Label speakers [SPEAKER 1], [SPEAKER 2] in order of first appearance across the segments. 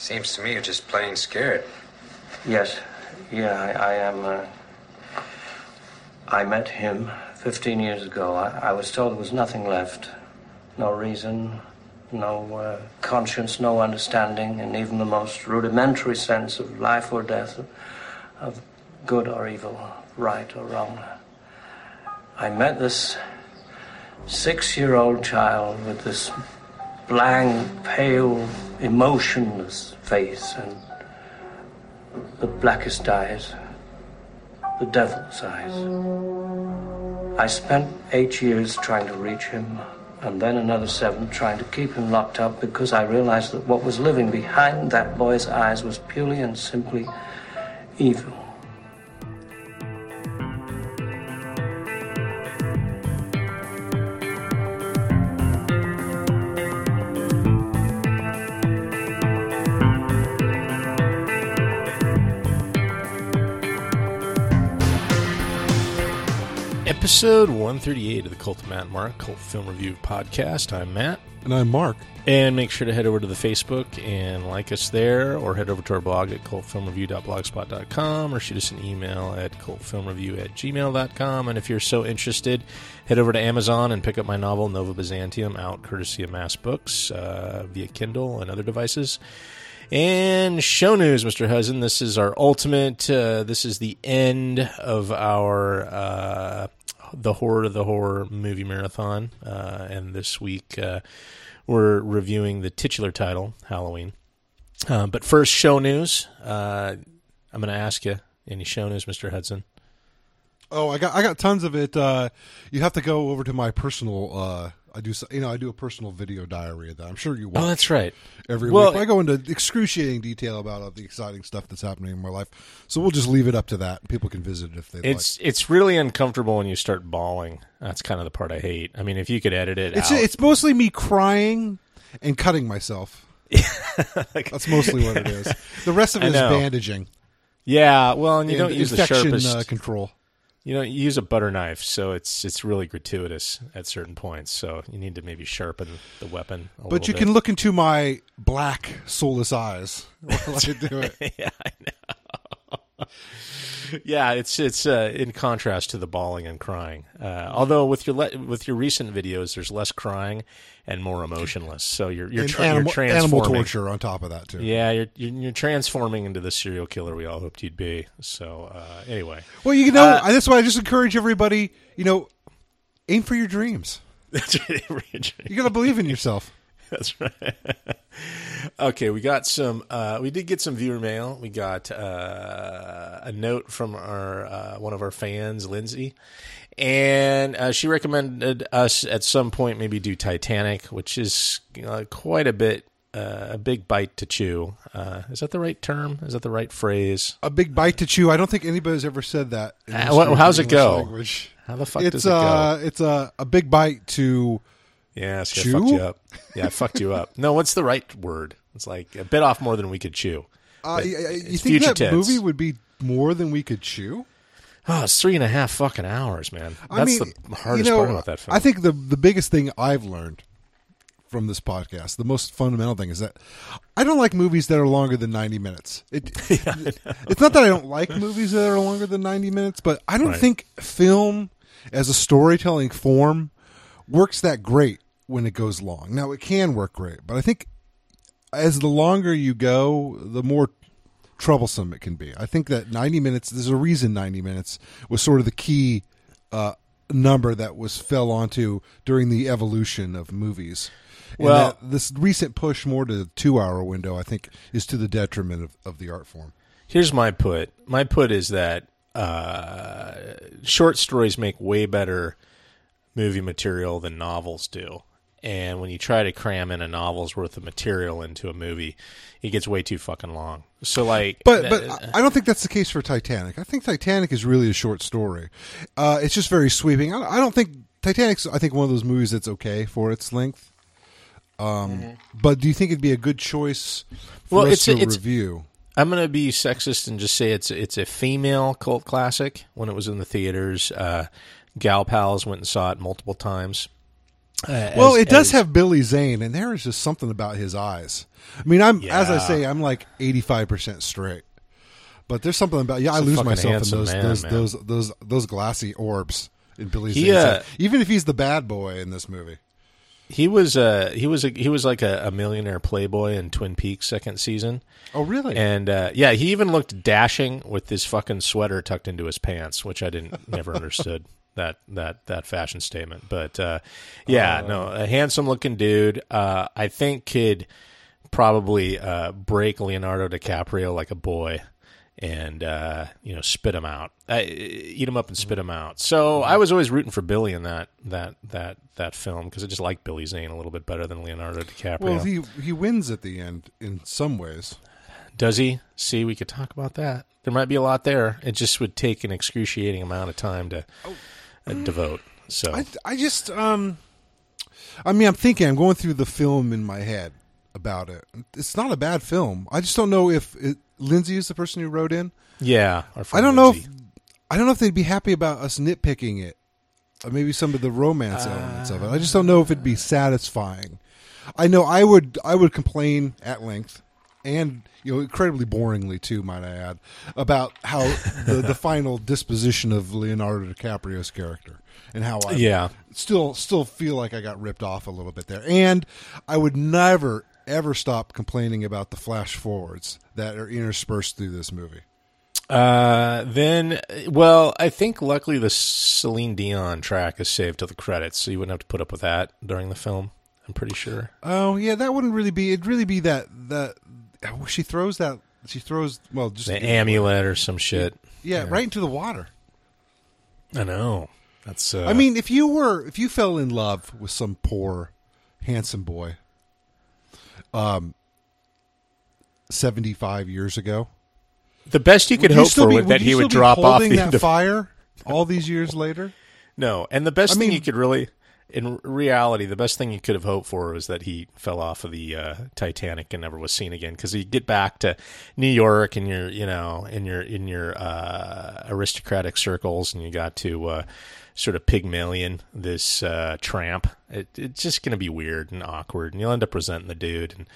[SPEAKER 1] Seems to me you're just plain scared.
[SPEAKER 2] Yes, yeah, I, I am. Uh, I met him 15 years ago. I, I, was told there was nothing left. No reason, no uh, conscience, no understanding, and even the most rudimentary sense of life or death, of good or evil, right or wrong. I met this six year old child with this blank, pale, emotionless face and the blackest eyes, the devil's eyes. I spent eight years trying to reach him, and then another seven trying to keep him locked up because I realized that what was living behind that boy's eyes was purely and simply evil.
[SPEAKER 3] Episode 138 of the Cult of Matt and Mark Cult Film Review Podcast. I'm Matt.
[SPEAKER 4] And I'm Mark.
[SPEAKER 3] And make sure to head over to the Facebook and like us there, or head over to our blog at cultfilmreview.blogspot.com, or shoot us an email at cultfilmreview at gmail.com. And if you're so interested, head over to Amazon and pick up my novel, Nova Byzantium, out courtesy of Mass Books uh, via Kindle and other devices. And show news, Mr. Hudson. This is our ultimate. Uh, this is the end of our uh, the horror of the horror movie marathon, uh, and this week uh, we're reviewing the titular title, Halloween. Uh, but first, show news. Uh, I'm going to ask you any show news, Mr. Hudson.
[SPEAKER 4] Oh, I got I got tons of it. Uh, you have to go over to my personal uh, I do, you know, I do a personal video diary of that. I'm sure you. Watch
[SPEAKER 3] oh, that's right.
[SPEAKER 4] Every well, week, I go into excruciating detail about uh, the exciting stuff that's happening in my life. So we'll just leave it up to that. People can visit if they.
[SPEAKER 3] It's
[SPEAKER 4] like.
[SPEAKER 3] it's really uncomfortable when you start bawling. That's kind of the part I hate. I mean, if you could edit it,
[SPEAKER 4] it's
[SPEAKER 3] out.
[SPEAKER 4] it's mostly me crying and cutting myself. that's mostly what it is. The rest of it is bandaging.
[SPEAKER 3] Yeah, well, and you and don't use the sharpest
[SPEAKER 4] uh, control.
[SPEAKER 3] You know, you use a butter knife, so it's it's really gratuitous at certain points. So you need to maybe sharpen the weapon.
[SPEAKER 4] but you
[SPEAKER 3] bit.
[SPEAKER 4] can look into my black, soulless eyes while I do it.
[SPEAKER 3] yeah, I know. Yeah, it's it's uh, in contrast to the bawling and crying. Uh, although with your le- with your recent videos, there's less crying and more emotionless. So you're you're, tra-
[SPEAKER 4] animal,
[SPEAKER 3] you're transforming.
[SPEAKER 4] Animal torture on top of that too.
[SPEAKER 3] Yeah, you're, you're, you're transforming into the serial killer we all hoped you'd be. So uh, anyway,
[SPEAKER 4] well, you know, uh, that's why I just encourage everybody. You know, aim for your dreams. you got to believe in yourself.
[SPEAKER 3] That's right. okay, we got some. Uh, we did get some viewer mail. We got uh, a note from our uh, one of our fans, Lindsay, and uh, she recommended us at some point maybe do Titanic, which is uh, quite a bit. Uh, a big bite to chew. is that the right term? Is that the right phrase?
[SPEAKER 4] A big bite to chew. I don't think anybody's ever said that.
[SPEAKER 3] Well, how's it go? Language. How the fuck
[SPEAKER 4] it's,
[SPEAKER 3] does it go?
[SPEAKER 4] It's a a big bite to
[SPEAKER 3] yeah, so I fucked you up. Yeah, I fucked you up. No, what's the right word? It's like a bit off more than we could chew.
[SPEAKER 4] Uh, you think that tense. movie would be more than we could chew?
[SPEAKER 3] Oh, it's three and a half fucking hours, man. That's I mean, the hardest
[SPEAKER 4] you know,
[SPEAKER 3] part about that film.
[SPEAKER 4] I think the the biggest thing I've learned from this podcast, the most fundamental thing is that I don't like movies that are longer than 90 minutes. It, yeah, it's not that I don't like movies that are longer than 90 minutes, but I don't right. think film as a storytelling form works that great when it goes long. Now it can work great, but I think as the longer you go, the more troublesome it can be. I think that 90 minutes, there's a reason 90 minutes was sort of the key uh, number that was fell onto during the evolution of movies. And well, this recent push more to the two hour window, I think, is to the detriment of, of the art form.
[SPEAKER 3] Here's my put. My put is that uh, short stories make way better movie material than novels do. And when you try to cram in a novel's worth of material into a movie, it gets way too fucking long. So, like,
[SPEAKER 4] but but I don't think that's the case for Titanic. I think Titanic is really a short story. Uh, it's just very sweeping. I, don't think Titanic's. I think one of those movies that's okay for its length. Um, mm-hmm. But do you think it'd be a good choice for well, us it's, to it's, review?
[SPEAKER 3] I'm going to be sexist and just say it's it's a female cult classic. When it was in the theaters, uh, gal pals went and saw it multiple times Uh,
[SPEAKER 4] Well,
[SPEAKER 3] as-
[SPEAKER 4] it does
[SPEAKER 3] as-
[SPEAKER 4] have Billy Zane, and there is just something about his eyes. I mean, I'm as I say, I'm like 85 percent straight, but there's something about yeah. I lose myself in those
[SPEAKER 3] man,
[SPEAKER 4] those,
[SPEAKER 3] man.
[SPEAKER 4] those those those glassy orbs in Billy
[SPEAKER 3] He,
[SPEAKER 4] Zane's
[SPEAKER 3] uh.
[SPEAKER 4] Even if he's the bad boy in this movie.
[SPEAKER 3] He was uh he was a, he was like a, a millionaire playboy in Twin Peaks second season,
[SPEAKER 4] Oh, really?
[SPEAKER 3] and uh, yeah, he even looked dashing with his fucking sweater tucked into his pants, which I didn't never understood that that that fashion statement. But uh, yeah, no, a handsome looking dude. Uh, I think could probably uh, break Leonardo DiCaprio like a boy. And uh, you know, spit him out, uh, eat him up and spit him out. So I was always rooting for Billy in that that that that film because I just like Billy Zane a little bit better than Leonardo DiCaprio.
[SPEAKER 4] well, he he wins at the end in some ways.
[SPEAKER 3] Does he? See, we could talk about that. There might be a lot there. It just would take an excruciating amount of time to uh, devote. So
[SPEAKER 4] I, I just um I mean I'm thinking I'm going through the film in my head about it. It's not a bad film. I just don't know if it, Lindsay is the person who wrote in.
[SPEAKER 3] yeah,
[SPEAKER 4] I don't know if I don't know if they'd be happy about us nitpicking it. Or maybe some of the romance elements of it. I just don't know if it'd be satisfying. I know I would I would complain at length and you know incredibly boringly too might I add about how the the final disposition of Leonardo DiCaprio's character and how I
[SPEAKER 3] Yeah.
[SPEAKER 4] still still feel like I got ripped off a little bit there. And I would never ever stop complaining about the flash forwards that are interspersed through this movie.
[SPEAKER 3] Uh, then, well, I think luckily the Celine Dion track is saved to the credits, so you wouldn't have to put up with that during the film. I'm pretty sure.
[SPEAKER 4] Oh yeah, that wouldn't really be. It'd really be that that she throws that she throws well just
[SPEAKER 3] The amulet or some shit.
[SPEAKER 4] yeah, right into the water.
[SPEAKER 3] I know. That's. Uh,
[SPEAKER 4] I mean, if you were if you fell in love with some poor handsome boy, um, seventy five years ago,
[SPEAKER 3] the best you could
[SPEAKER 4] would you
[SPEAKER 3] hope
[SPEAKER 4] still
[SPEAKER 3] for
[SPEAKER 4] be-
[SPEAKER 3] was that
[SPEAKER 4] you
[SPEAKER 3] he would drop off the
[SPEAKER 4] that fire all these years later.
[SPEAKER 3] No, and the best
[SPEAKER 4] I
[SPEAKER 3] thing
[SPEAKER 4] mean-
[SPEAKER 3] you could really, in reality, the best thing you could have hoped for was that he fell off of the uh, Titanic and never was seen again. Because you get back to New York and you're, you know, in your in your uh, aristocratic circles, and you got to uh, sort of Pygmalion this uh, tramp. It, it's just going to be weird and awkward, and you'll end up resenting the dude. And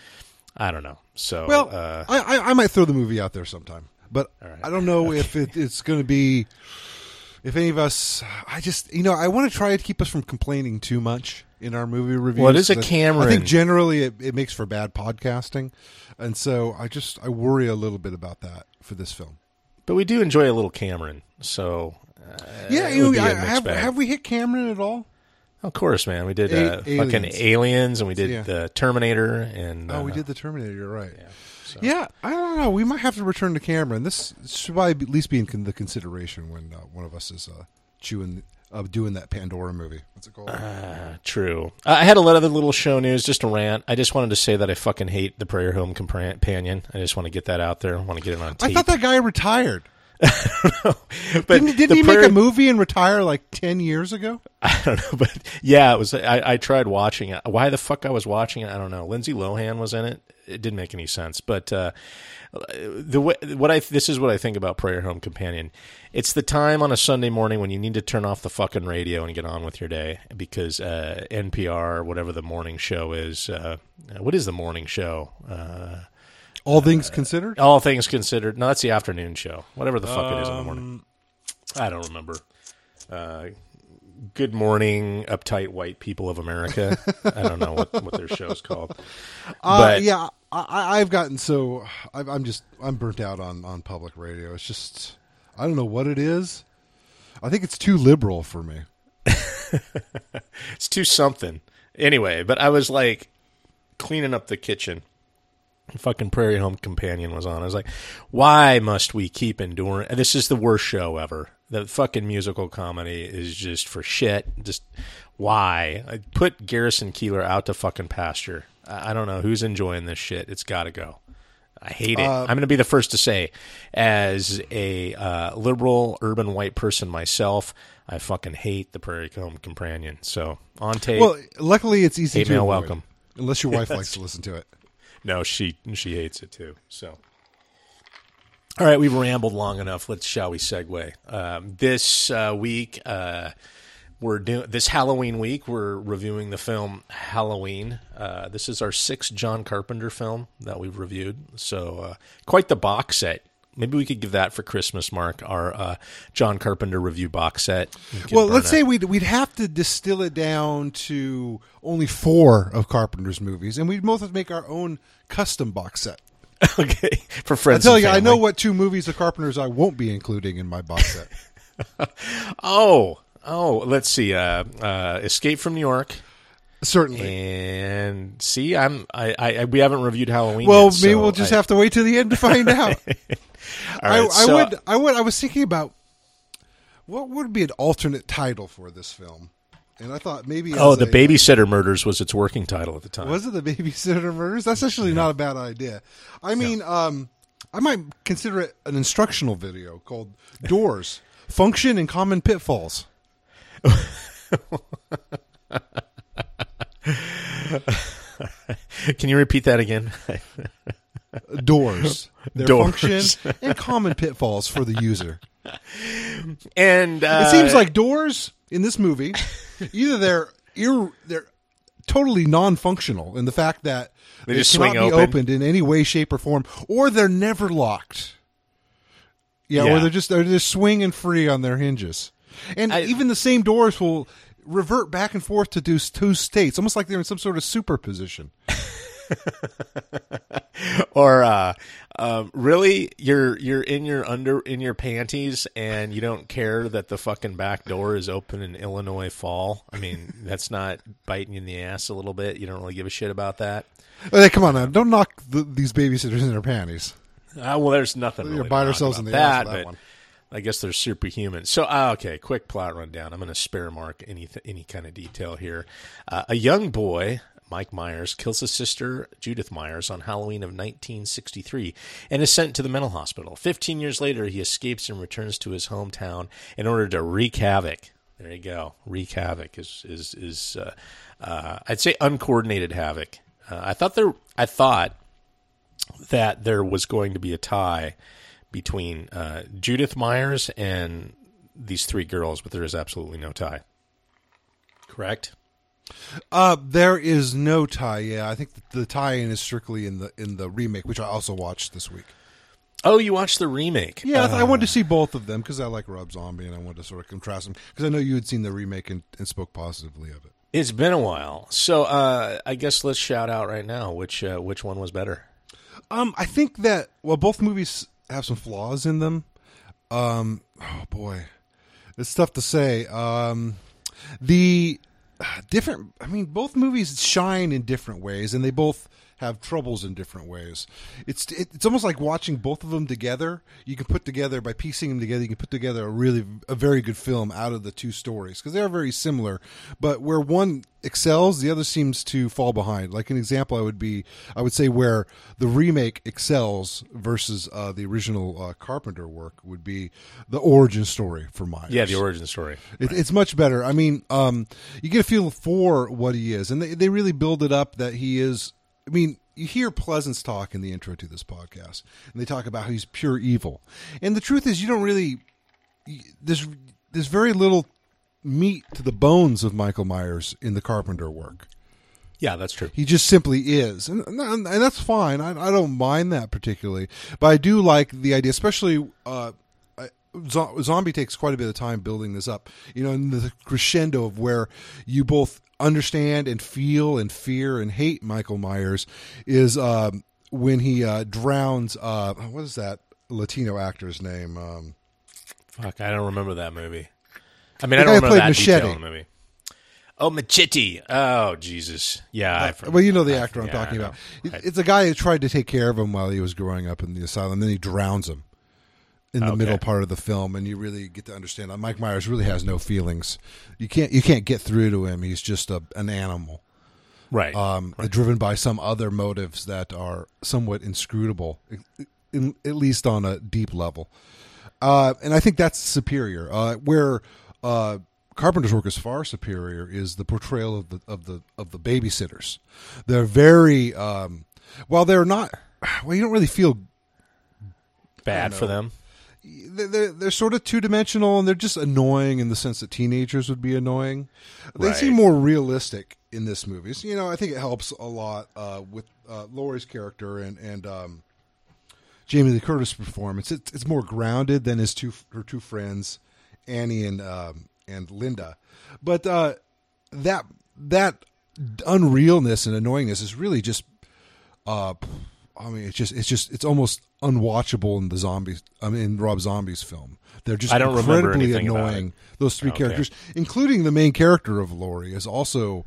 [SPEAKER 3] I don't know. So,
[SPEAKER 4] Well,
[SPEAKER 3] uh,
[SPEAKER 4] I, I I might throw the movie out there sometime, but
[SPEAKER 3] right.
[SPEAKER 4] I don't know if it, it's going to be. If any of us, I just you know, I want to try to keep us from complaining too much in our movie reviews.
[SPEAKER 3] Well, it is a
[SPEAKER 4] 'cause I- think generally it, it makes for bad podcasting, and so I just I worry a little bit about that for this film.
[SPEAKER 3] but we do enjoy a little Cameron. So, uh,
[SPEAKER 4] Yeah, you
[SPEAKER 3] would
[SPEAKER 4] know,
[SPEAKER 3] be a
[SPEAKER 4] I- have have we hit Cameron at all?
[SPEAKER 3] Of course, man. We did
[SPEAKER 4] A-
[SPEAKER 3] uh, fucking
[SPEAKER 4] Aliens.
[SPEAKER 3] aliens, and we did
[SPEAKER 4] Yeah.
[SPEAKER 3] the Terminator, and
[SPEAKER 4] Oh, we
[SPEAKER 3] uh,
[SPEAKER 4] did the Terminator. You're right.
[SPEAKER 3] Yeah, so.
[SPEAKER 4] Yeah, I don't know. We might have to return to Cameron. This should probably at least be in the consideration when uh, one of us is uh, chewing, uh, doing that Pandora movie. What's it called?
[SPEAKER 3] Uh, true. I had a lot of little show news, just a rant. I just wanted to say that I fucking hate the Prairie Home Companion. I just want to get that out there. I want to get it on
[SPEAKER 4] I thought that guy retired.
[SPEAKER 3] but
[SPEAKER 4] Didn't, didn't he make a movie and retire like ten years ago?
[SPEAKER 3] I don't know, but yeah, it was. I, I tried watching it. Why the fuck I was watching it, I don't know. Lindsay Lohan was in it. It didn't make any sense. But uh, the way, what I this is what I think about Prairie Home Companion. It's the time on a Sunday morning when you need to turn off the fucking radio and get on with your day because uh, NPR, whatever the morning show is, uh, what is the morning show?
[SPEAKER 4] All things considered.
[SPEAKER 3] all things considered. No, that's the afternoon show. Whatever the fuck it is in the morning. I don't remember. Uh, Good morning, uptight white people of America. I don't know what, what their show's called.
[SPEAKER 4] Uh,
[SPEAKER 3] But
[SPEAKER 4] yeah, I, I've gotten so I've, I'm just I'm burnt out on on public radio. It's just I don't know what it is. I think it's too liberal for me.
[SPEAKER 3] it's too something. Anyway, but I was like cleaning up the kitchen. Fucking Prairie Home Companion was on. I was like, why must we keep enduring? This is the worst show ever. The fucking musical comedy is just for shit. Just why? I put Garrison Keillor out to fucking pasture. I don't know who's enjoying this shit. It's got to go. I hate it. I'm going to be the first to say, as a uh, liberal urban white person myself, I fucking hate the Prairie Home Companion. So on tape.
[SPEAKER 4] Well, luckily it's easy
[SPEAKER 3] Hate
[SPEAKER 4] to
[SPEAKER 3] mail
[SPEAKER 4] avoid,
[SPEAKER 3] welcome.
[SPEAKER 4] unless your wife likes to listen to it.
[SPEAKER 3] No, she she hates it too. So, all right, we've rambled long enough. Let's shall we segue? Um, this uh, week, uh, we're doing this Halloween week. We're reviewing the film Halloween. Uh, this is our sixth John Carpenter film that we've reviewed. So uh, quite the box set. Maybe we could give that for Christmas, Mark. Our uh, John Carpenter review box set. We
[SPEAKER 4] Well, let's
[SPEAKER 3] a-
[SPEAKER 4] say we'd we'd have to distill it down to only four of Carpenter's movies, and we'd both have to make our own custom box set.
[SPEAKER 3] okay for friends.
[SPEAKER 4] I
[SPEAKER 3] tell
[SPEAKER 4] you, I know what two movies of Carpenter's I won't be including in my box set.
[SPEAKER 3] Oh, oh. Let's see. Uh, uh, Escape from New York.
[SPEAKER 4] Certainly.
[SPEAKER 3] And see, I'm I, I we haven't reviewed Halloween.
[SPEAKER 4] Well,
[SPEAKER 3] yet,
[SPEAKER 4] maybe
[SPEAKER 3] so
[SPEAKER 4] we'll just
[SPEAKER 3] I-
[SPEAKER 4] have to wait till the end to find out.
[SPEAKER 3] All
[SPEAKER 4] I,
[SPEAKER 3] right,
[SPEAKER 4] I
[SPEAKER 3] so-
[SPEAKER 4] would, I would, I was thinking about what would be an alternate title for this film, and I thought maybe
[SPEAKER 3] Oh, the
[SPEAKER 4] a-
[SPEAKER 3] babysitter murders was its working title at the time.
[SPEAKER 4] was it the babysitter murders? That's actually not a bad idea. I mean, um, I might consider it an instructional video called "Doors: Function and Common Pitfalls."
[SPEAKER 3] Can you repeat that again?
[SPEAKER 4] Doors, their
[SPEAKER 3] Doors.
[SPEAKER 4] function and common pitfalls for the user.
[SPEAKER 3] and uh,
[SPEAKER 4] It seems like doors in this movie, either they're ir- they're totally non-functional in the fact that
[SPEAKER 3] They
[SPEAKER 4] they,
[SPEAKER 3] just
[SPEAKER 4] cannot
[SPEAKER 3] swing
[SPEAKER 4] be
[SPEAKER 3] open.
[SPEAKER 4] opened in any way, shape, or form, or they're never locked. Yeah,
[SPEAKER 3] Yeah.
[SPEAKER 4] or they're just they're just swinging free on their hinges, and
[SPEAKER 3] I-
[SPEAKER 4] even the same doors will revert back and forth to do two states, almost like they're in some sort of superposition.
[SPEAKER 3] or uh, um, really, you're you're in your under in your panties, and you don't care that the fucking back door is open in Illinois fall. I mean, that's not biting you in the ass a little bit. You don't really give a shit about that.
[SPEAKER 4] Hey, come on now, don't knock the, these babysitters in their panties.
[SPEAKER 3] Uh, well, there's nothing.
[SPEAKER 4] We're
[SPEAKER 3] Really
[SPEAKER 4] bite
[SPEAKER 3] to knock
[SPEAKER 4] ourselves in the ass
[SPEAKER 3] that,
[SPEAKER 4] with that one.
[SPEAKER 3] I guess they're superhuman. So, uh, okay, quick plot rundown. I'm going to spare Mark any any kind of detail here. Uh, a young boy, Mike Myers, kills his sister Judith Myers on Halloween of 1963 and is sent to the mental hospital. Fifteen years later, he escapes and returns to his hometown in order to wreak havoc. There you go. Wreak havoc is is is uh, uh, I'd say uncoordinated havoc. Uh, I thought there. I thought that there was going to be a tie between uh, Judith Myers and these three girls, but there is absolutely no tie. Correct.
[SPEAKER 4] Uh, there is no tie. Yeah, I think the tie-in is strictly in the in the remake, which I also watched this week.
[SPEAKER 3] Oh, you watched the remake?
[SPEAKER 4] Yeah, I, th- I
[SPEAKER 3] Uh,
[SPEAKER 4] wanted to see both of them because I like Rob Zombie, and I wanted to sort of contrast them because I know you had seen the remake and, and spoke positively of it.
[SPEAKER 3] It's been a while, so uh, I guess let's shout out right now which uh, which one was better.
[SPEAKER 4] Um, I think that well, both movies have some flaws in them. Um, oh boy, it's tough to say. Um, the uh, different. I mean, both movies shine in different ways, and they both have troubles in different ways. It's it, it's almost like watching both of them together. You can put together by piecing them together. You can put together a really a very good film out of the two stories because they are very similar. But where one excels, the other seems to fall behind. Like an example, I would be I would say where the remake excels versus uh, the original uh, Carpenter work would be the origin story for Myers.
[SPEAKER 3] Yeah, the origin story.
[SPEAKER 4] It, It's much better. I mean, um, you get a feel for what he is, and they, they really build it up that he is. I mean, you hear Pleasence talk in the intro to this podcast, and they talk about how he's pure evil. And the truth is, you don't really. There's there's very little meat to the bones of Michael Myers in the Carpenter work.
[SPEAKER 3] Yeah, that's true.
[SPEAKER 4] He just simply is, and, and and that's fine. I, I don't mind that particularly, but I do like the idea, especially. Uh, Zo- Zombie takes quite a bit of time building this up, you know, in the crescendo of where you both understand and feel and fear and hate Michael Myers is um, when he uh, drowns. Uh, what is that Latino actor's name? Um,
[SPEAKER 3] Fuck, I don't remember that movie. I mean, I don't remember that
[SPEAKER 4] Machete.
[SPEAKER 3] detail in the movie. Oh, Machete. Oh, Jesus. Yeah. I forgot-
[SPEAKER 4] well, you know the actor I'm
[SPEAKER 3] forgot, I
[SPEAKER 4] talking about. It's a guy who tried to take care of him while he was growing up in the asylum. Then he drowns him in the
[SPEAKER 3] Okay.
[SPEAKER 4] middle part of the film, and you really get to understand that Mike Myers really has no feelings. You can't you can't get through to him. He's just a, an animal,
[SPEAKER 3] Right.
[SPEAKER 4] um, driven by some other motives that are somewhat inscrutable, in, at least on a deep level. Uh, and I think that's superior. Uh, where uh, Carpenter's work is far superior is the portrayal of the of the of the babysitters. They're very um, while they're not. Well, you don't really feel
[SPEAKER 3] Bad for them.
[SPEAKER 4] They're, they're sort of two dimensional and they're just annoying in the sense that teenagers would be annoying. They
[SPEAKER 3] Right.
[SPEAKER 4] seem more realistic in this movie. So, you know, I think it helps a lot uh, with uh, Laurie's character and and um, Jamie Lee Curtis' performance. It's, it's more grounded than his two her two friends, Annie and um, and Linda. But uh, that that unrealness and annoyingness is really just uh I mean it's just it's just it's almost unwatchable in the zombies I mean in Rob Zombie's film. They're just
[SPEAKER 3] I don't
[SPEAKER 4] incredibly annoying. Those three
[SPEAKER 3] Okay.
[SPEAKER 4] characters, including the main character of Laurie, is also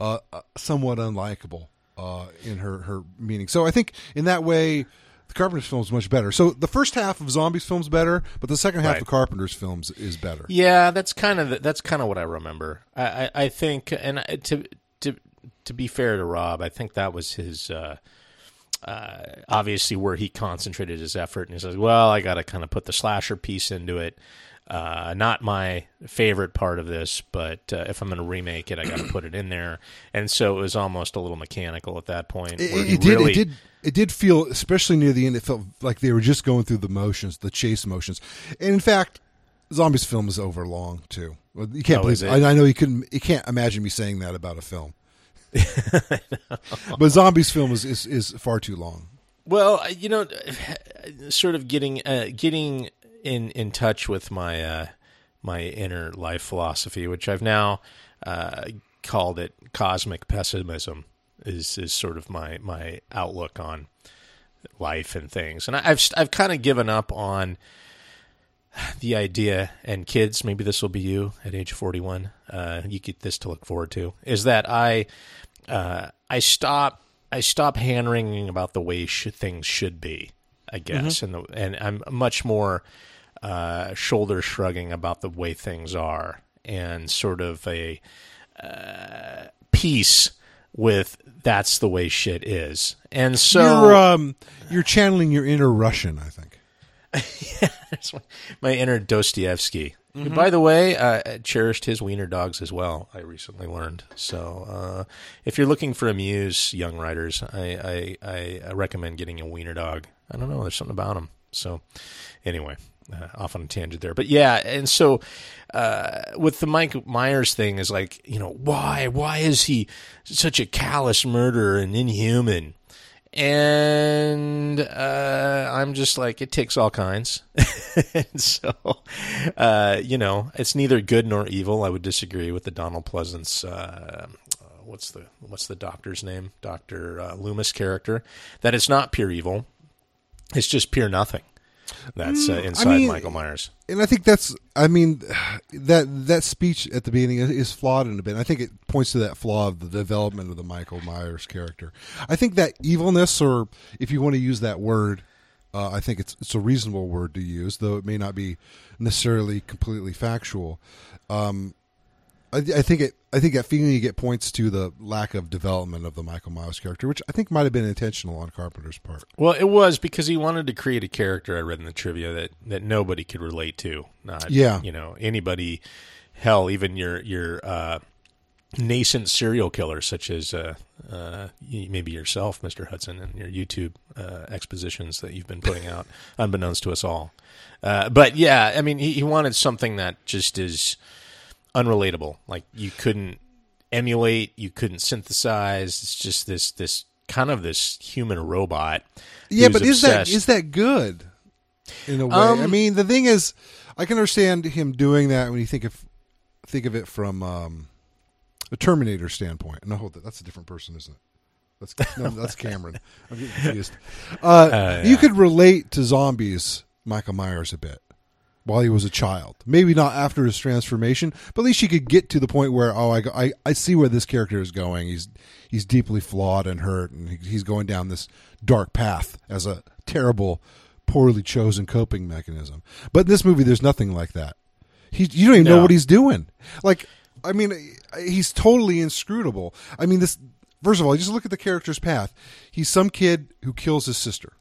[SPEAKER 4] uh, uh, somewhat unlikable uh, in her her meaning. So I think in that way, the Carpenter's film is much better. So the first half of Zombies film's better, but the second half
[SPEAKER 3] Right.
[SPEAKER 4] of Carpenter's films is better.
[SPEAKER 3] Yeah, that's kind of the, that's kind of what I remember. I, I, I think, and to to to be fair to Rob, I think that was his. Uh, uh, obviously, where he concentrated his effort, and he says, "Well, I got to kind of put the slasher piece into it." Uh, not my favorite part of this, but uh, if I'm going to remake it, I got to put it in there. And so it was almost a little mechanical at that point.
[SPEAKER 4] It, it did.
[SPEAKER 3] really-
[SPEAKER 4] It did. It did feel, especially near the end, it felt like they were just going through the motions, the chase motions. And in fact, Zombies film is over long too. You can't
[SPEAKER 3] Oh,
[SPEAKER 4] believe.
[SPEAKER 3] it?
[SPEAKER 4] I, I know you couldn't. You can't imagine me saying that about a film. but Zombies film is, is is far too long.
[SPEAKER 3] Well, you know, sort of getting uh, getting in in touch with my uh, my inner life philosophy, which I've now uh, called it cosmic pessimism, is is sort of my my outlook on life and things, and I- I've I've kind of given up on the idea and kids maybe this will be you at age 41 uh, you get this to look forward to is that i uh, i stop i stop hand wringing about the way sh- things should be i guess and the, and i'm much more uh, shoulder shrugging about the way things are and sort of a uh, peace with that's the way shit is and so
[SPEAKER 4] you're um you're channeling your inner Russian. I think.
[SPEAKER 3] My, my inner Dostoevsky. Who, By the way, uh, cherished his wiener dogs as well. I recently learned. So, uh, if you're looking for a muse, young writers, I, I, I recommend getting a wiener dog. I don't know. There's something about them. So, anyway, uh, off on a tangent there, but yeah. And so, uh, with the Mike Myers thing, is like, you know, why, why is he such a callous murderer and inhuman? And uh, I'm just like it takes all kinds. so, uh, you know, it's neither good nor evil. I would disagree with the Donald Pleasence. Uh, uh, what's the what's the doctor's name? Doctor uh, Loomis character. That it's not pure evil. It's just pure nothing. That's uh, inside
[SPEAKER 4] mean-
[SPEAKER 3] Michael Myers.
[SPEAKER 4] and I think that's I mean that that speech at the beginning is- is flawed in a bit. I think it points to that flaw of the development of the Michael Myers character. I think that evilness, or if you want to use that word, uh, I think it's it's a reasonable word to use, though it may not be necessarily completely factual. Um, I, I think it. I think that feeling you get points to the lack of development of the Michael Myers character, which I think might have been intentional on Carpenter's part.
[SPEAKER 3] Well, it was because he wanted to create a character. I read in the trivia that that nobody could relate to. Not
[SPEAKER 4] Yeah.
[SPEAKER 3] you know anybody. Hell, even your your uh, nascent serial killer, such as uh, uh, maybe yourself, Mister Hudson, and your YouTube uh, expositions that you've been putting out, unbeknownst to us all. Uh, but yeah, I mean, he, he wanted something that just is unrelatable. Like you couldn't emulate, you couldn't synthesize. It's just this this kind of this human robot.
[SPEAKER 4] Yeah, but is that is that good? In a way,
[SPEAKER 3] Um,
[SPEAKER 4] I mean, the thing is, I can understand him doing that when you think of think of it from um, a Terminator standpoint. No, hold that. That's a different person, isn't it? That's no, that's Cameron. I'm getting confused. Uh,
[SPEAKER 3] yeah.
[SPEAKER 4] You could relate to zombies, Michael Myers, a bit while he was a child. Maybe not after his transformation, but at least you could get to the point where, oh, I, I, I see where this character is going. He's he's deeply flawed and hurt, and he, he's going down this dark path as a terrible, poorly chosen coping mechanism. But in this movie, there's nothing like that. He, you don't even know what he's doing. Like, I mean, he's totally inscrutable. I mean, this. First of all, just look at the character's path. He's some kid who kills his sister.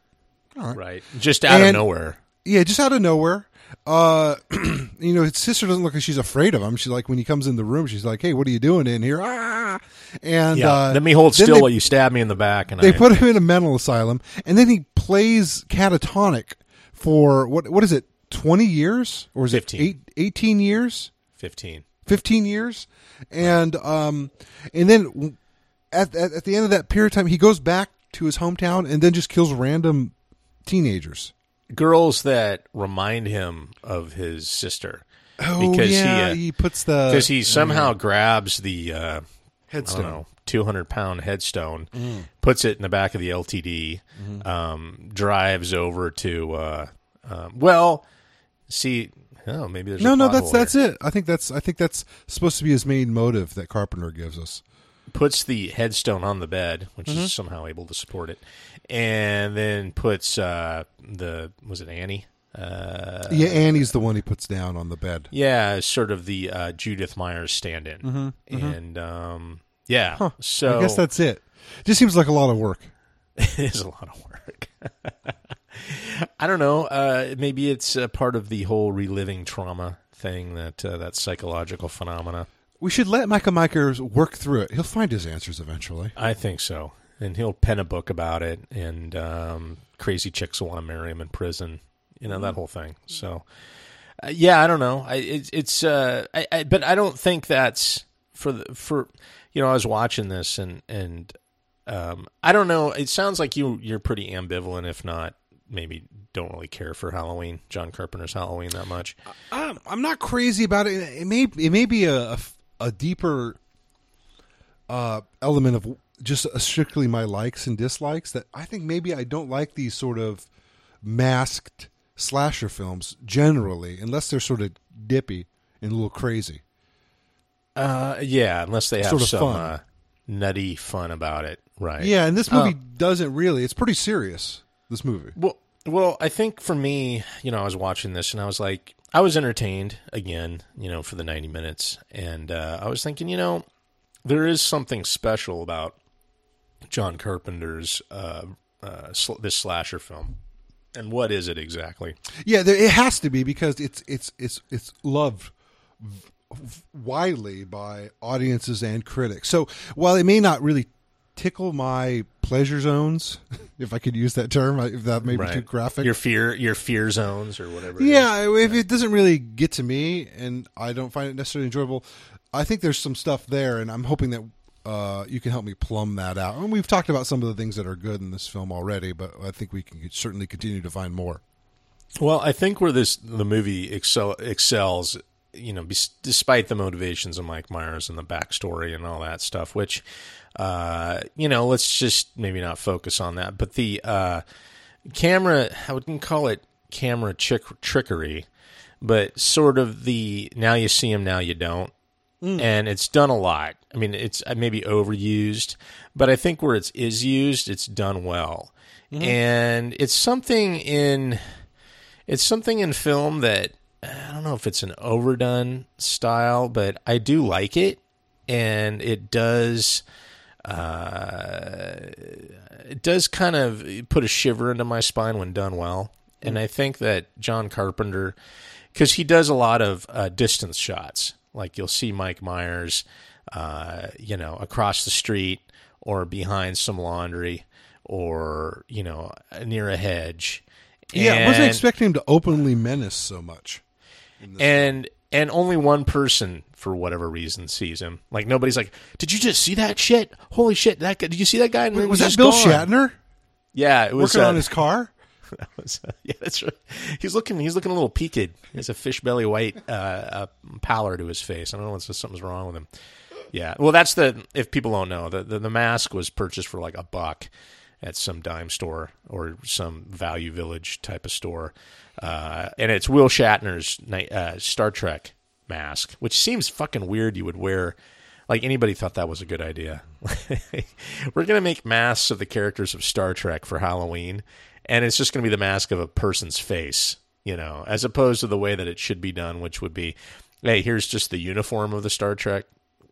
[SPEAKER 4] All right.
[SPEAKER 3] right? Just out
[SPEAKER 4] And-
[SPEAKER 3] of nowhere.
[SPEAKER 4] Yeah, just out of nowhere. Uh, you know, his sister doesn't look like she's afraid of him. She's like, when he comes in the room, she's like, "Hey, what are you doing in here?" Ah! And
[SPEAKER 3] Yeah.
[SPEAKER 4] uh,
[SPEAKER 3] Let me hold still
[SPEAKER 4] they,
[SPEAKER 3] while you stab me in the back. And
[SPEAKER 4] They
[SPEAKER 3] I,
[SPEAKER 4] put him in a mental asylum, and then he plays catatonic for what? What is it? twenty years or is
[SPEAKER 3] 15.
[SPEAKER 4] it eight, 18 years?
[SPEAKER 3] 15.
[SPEAKER 4] 15 years and um and then at, at at the end of that period of time he goes back to his hometown and then just kills random teenagers
[SPEAKER 3] Girls that remind him of his sister.
[SPEAKER 4] oh
[SPEAKER 3] Because he,
[SPEAKER 4] yeah
[SPEAKER 3] uh,
[SPEAKER 4] he puts the
[SPEAKER 3] Because he somehow grabs the uh,
[SPEAKER 4] headstone
[SPEAKER 3] 200 pound headstone,
[SPEAKER 4] Mm.
[SPEAKER 3] puts it in the back of the LTD,
[SPEAKER 4] Mm-hmm.
[SPEAKER 3] um, drives over to, uh, um, well, see, oh, maybe there's
[SPEAKER 4] no
[SPEAKER 3] a
[SPEAKER 4] no that's
[SPEAKER 3] hole
[SPEAKER 4] that's it i think that's i think that's supposed to be his main motive that carpenter gives us
[SPEAKER 3] Puts the headstone on the bed, which
[SPEAKER 4] Mm-hmm.
[SPEAKER 3] is somehow able to support it, and then puts uh, the, was it Annie? Uh,
[SPEAKER 4] yeah annie's the one he puts down on the bed
[SPEAKER 3] yeah, sort of the uh, Judith Myers stand in. And, um, yeah,
[SPEAKER 4] Mm-hmm. Huh.
[SPEAKER 3] so
[SPEAKER 4] i guess that's it just seems like a lot of work
[SPEAKER 3] it is a lot of work. I don't know. Uh, maybe it's a part of the whole reliving trauma thing that uh, that psychological phenomena.
[SPEAKER 4] We should let michael Myers work through it he'll find his answers eventually
[SPEAKER 3] I think so, and he'll pen a book about it, and um, crazy chicks will want to marry him in prison. You know that whole thing. So, uh, yeah, I don't know. I, it, it's, uh, I, I, but I don't think that's for the for. You know, I was watching this, and and um, I don't know. It sounds like you you're pretty ambivalent, if not maybe don't really care for Halloween, John Carpenter's Halloween that much.
[SPEAKER 4] I'm, I'm not crazy about it. It may it may be a a, a deeper uh, element of just strictly my likes and dislikes that I think maybe I don't like these sort of masked slasher films generally, unless they're sort of dippy and a little crazy.
[SPEAKER 3] Uh, yeah, unless they have
[SPEAKER 4] Sort of
[SPEAKER 3] some
[SPEAKER 4] fun.
[SPEAKER 3] Uh, nutty fun about it, right?
[SPEAKER 4] Yeah, and this movie
[SPEAKER 3] Oh.
[SPEAKER 4] doesn't really. It's pretty serious. This movie.
[SPEAKER 3] Well, well, I think for me, you know, I was watching this and I was like, I was entertained again, you know, for the ninety minutes, and uh, I was thinking, you know, there is something special about John Carpenter's uh, uh, sl- this slasher film, and what is it exactly?
[SPEAKER 4] Yeah, there, it has to be because it's it's it's it's loved widely by audiences and critics. So while it may not really tickle my pleasure zones, if I could use that term, if that may be too graphic.
[SPEAKER 3] Your fear, your fear zones, or whatever. it is.
[SPEAKER 4] yeah, if it doesn't really get to me and I don't find it necessarily enjoyable, I think there's some stuff there, and I'm hoping that uh, you can help me plumb that out. And we've talked about some of the things that are good in this film already, but I think we can certainly continue to find more.
[SPEAKER 3] Well, I think where this the movie excel, excels, you know, despite the motivations of Mike Myers and the backstory and all that stuff, which, uh, you know, let's just maybe not focus on that. But the uh, camera, I wouldn't call it camera trickery, but sort of the now you see him, now you don't. And it's done a lot. I mean, it's uh, maybe overused, but I think where it's is used, it's done well. And it's something in it's something in film that I don't know if it's an overdone style, but I do like it, and it does. Uh, it does kind of put a shiver into my spine when done well, and I think that John Carpenter, because he does a lot of uh, distance shots, like you'll see Mike Myers, uh, you know, across the street or behind some laundry, or you know, near a hedge.
[SPEAKER 4] Yeah, I wasn't expecting him to openly menace so much.
[SPEAKER 3] And and only one person for whatever reason sees him. Like nobody's like, "Did you just see that shit? Holy shit! That guy, did you see that guy?" And
[SPEAKER 4] Wait, was that Bill
[SPEAKER 3] gone."
[SPEAKER 4] Shatner
[SPEAKER 3] Yeah, it was
[SPEAKER 4] working
[SPEAKER 3] uh,
[SPEAKER 4] on his car?
[SPEAKER 3] that was, uh, yeah, that's right. He's looking. He's looking a little peaked. He has a fish belly white uh, uh, pallor to his face. I don't know what's something's wrong with him. Yeah. Well, that's the. If people don't know, the, the the mask was purchased for like a buck at some dime store or some Value Village type of store, uh, and it's Will Shatner's uh, Star Trek mask, which seems fucking weird. You would wear. Like anybody thought that was a good idea. We're gonna make masks of the characters of Star Trek for Halloween, and it's just gonna be the mask of a person's face, you know, as opposed to the way that it should be done, which would be, hey, here's just the uniform of the Star Trek,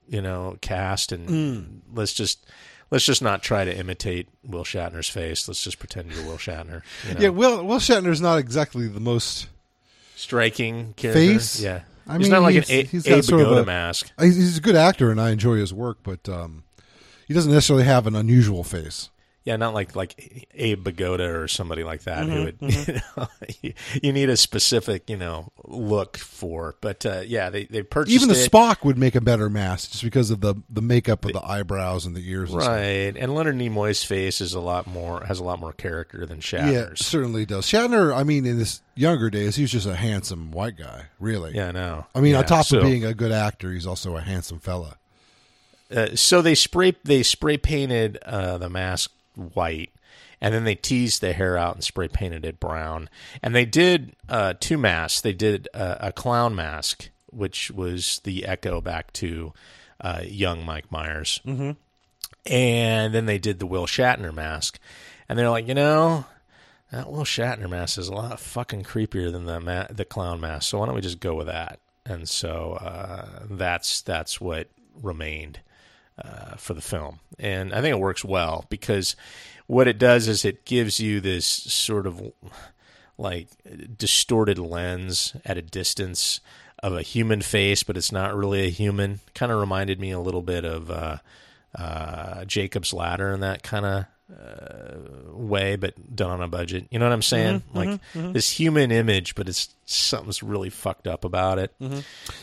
[SPEAKER 3] you know, cast, and let's just let's just not try to imitate Will Shatner's face. Let's just pretend you're Will Shatner. You know?
[SPEAKER 4] Yeah, Will Will Shatner's not exactly the most.
[SPEAKER 3] striking character.
[SPEAKER 4] Face?
[SPEAKER 3] Yeah,
[SPEAKER 4] I
[SPEAKER 3] he's
[SPEAKER 4] mean,
[SPEAKER 3] not like
[SPEAKER 4] he's-
[SPEAKER 3] an a-
[SPEAKER 4] he's got
[SPEAKER 3] Abe
[SPEAKER 4] sort of a-
[SPEAKER 3] mask.
[SPEAKER 4] He's a good actor, and I enjoy his work, but um, he doesn't necessarily have an unusual face.
[SPEAKER 3] Yeah, not like like Abe Vigoda or somebody like that who
[SPEAKER 4] Mm-hmm,
[SPEAKER 3] would you, know, you, you need a specific you know look for. But uh, yeah, they they purchased
[SPEAKER 4] Even the
[SPEAKER 3] it.
[SPEAKER 4] Spock would make a better mask just because of the the makeup of the eyebrows and the ears. And.
[SPEAKER 3] Right, and Leonard Nimoy's face is a lot more has a lot more character than Shatner.
[SPEAKER 4] Yeah, certainly does. Shatner, I mean, in his younger days, he was just a handsome white guy, really.
[SPEAKER 3] Yeah, no.
[SPEAKER 4] I mean,
[SPEAKER 3] Yeah,
[SPEAKER 4] on top
[SPEAKER 3] so-
[SPEAKER 4] of being a good actor, he's also a handsome fella.
[SPEAKER 3] Uh, so they spray they spray painted uh, the mask white, and then they teased the hair out and spray painted it brown. And they did uh, two masks. They did uh, a clown mask, which was the echo back to uh, young Mike Myers, mm-hmm. and then they did the Will Shatner mask. And they're like, you know, that Will Shatner mask is a lot fucking creepier than the ma- the clown mask. So why don't we just go with that? And so uh, that's that's what remained uh, for the film, and I think it works well because what it does is it gives you this sort of like distorted lens at a distance of a human face, but it's not really a human. Kind of reminded me a little bit of uh, uh, Jacob's Ladder in that kind of uh, way, but done on a budget. You know what I'm saying? like this human image, but it's something's really fucked up about it.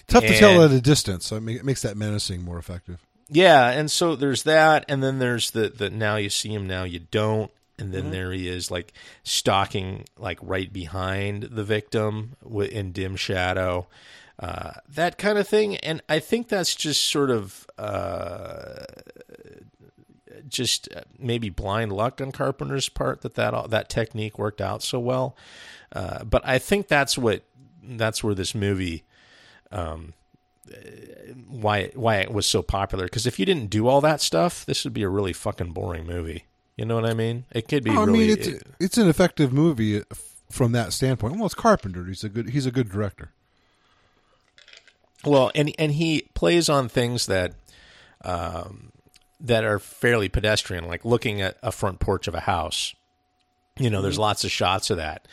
[SPEAKER 4] Tough to tell at a distance, so it it makes that menacing more effective.
[SPEAKER 3] Yeah, and so there's that, and then there's the the now you see him, now you don't, and then there he is, like stalking, like right behind the victim in dim shadow, uh, that kind of thing. And I think that's just sort of uh, just uh, maybe blind luck on Carpenter's part that that that technique worked out so well. Uh, but I think that's what that's where this movie why why it was so popular. Because if you didn't do all that stuff, this would be a really fucking boring movie. You know what I mean? It could be.
[SPEAKER 4] I
[SPEAKER 3] really,
[SPEAKER 4] mean, it's it's an effective movie from that standpoint. Well, it's Carpenter. He's a good he's a good director.
[SPEAKER 3] well, and and he plays on things that um, that are fairly pedestrian, like looking at a front porch of a house. You know, there's lots of shots of that.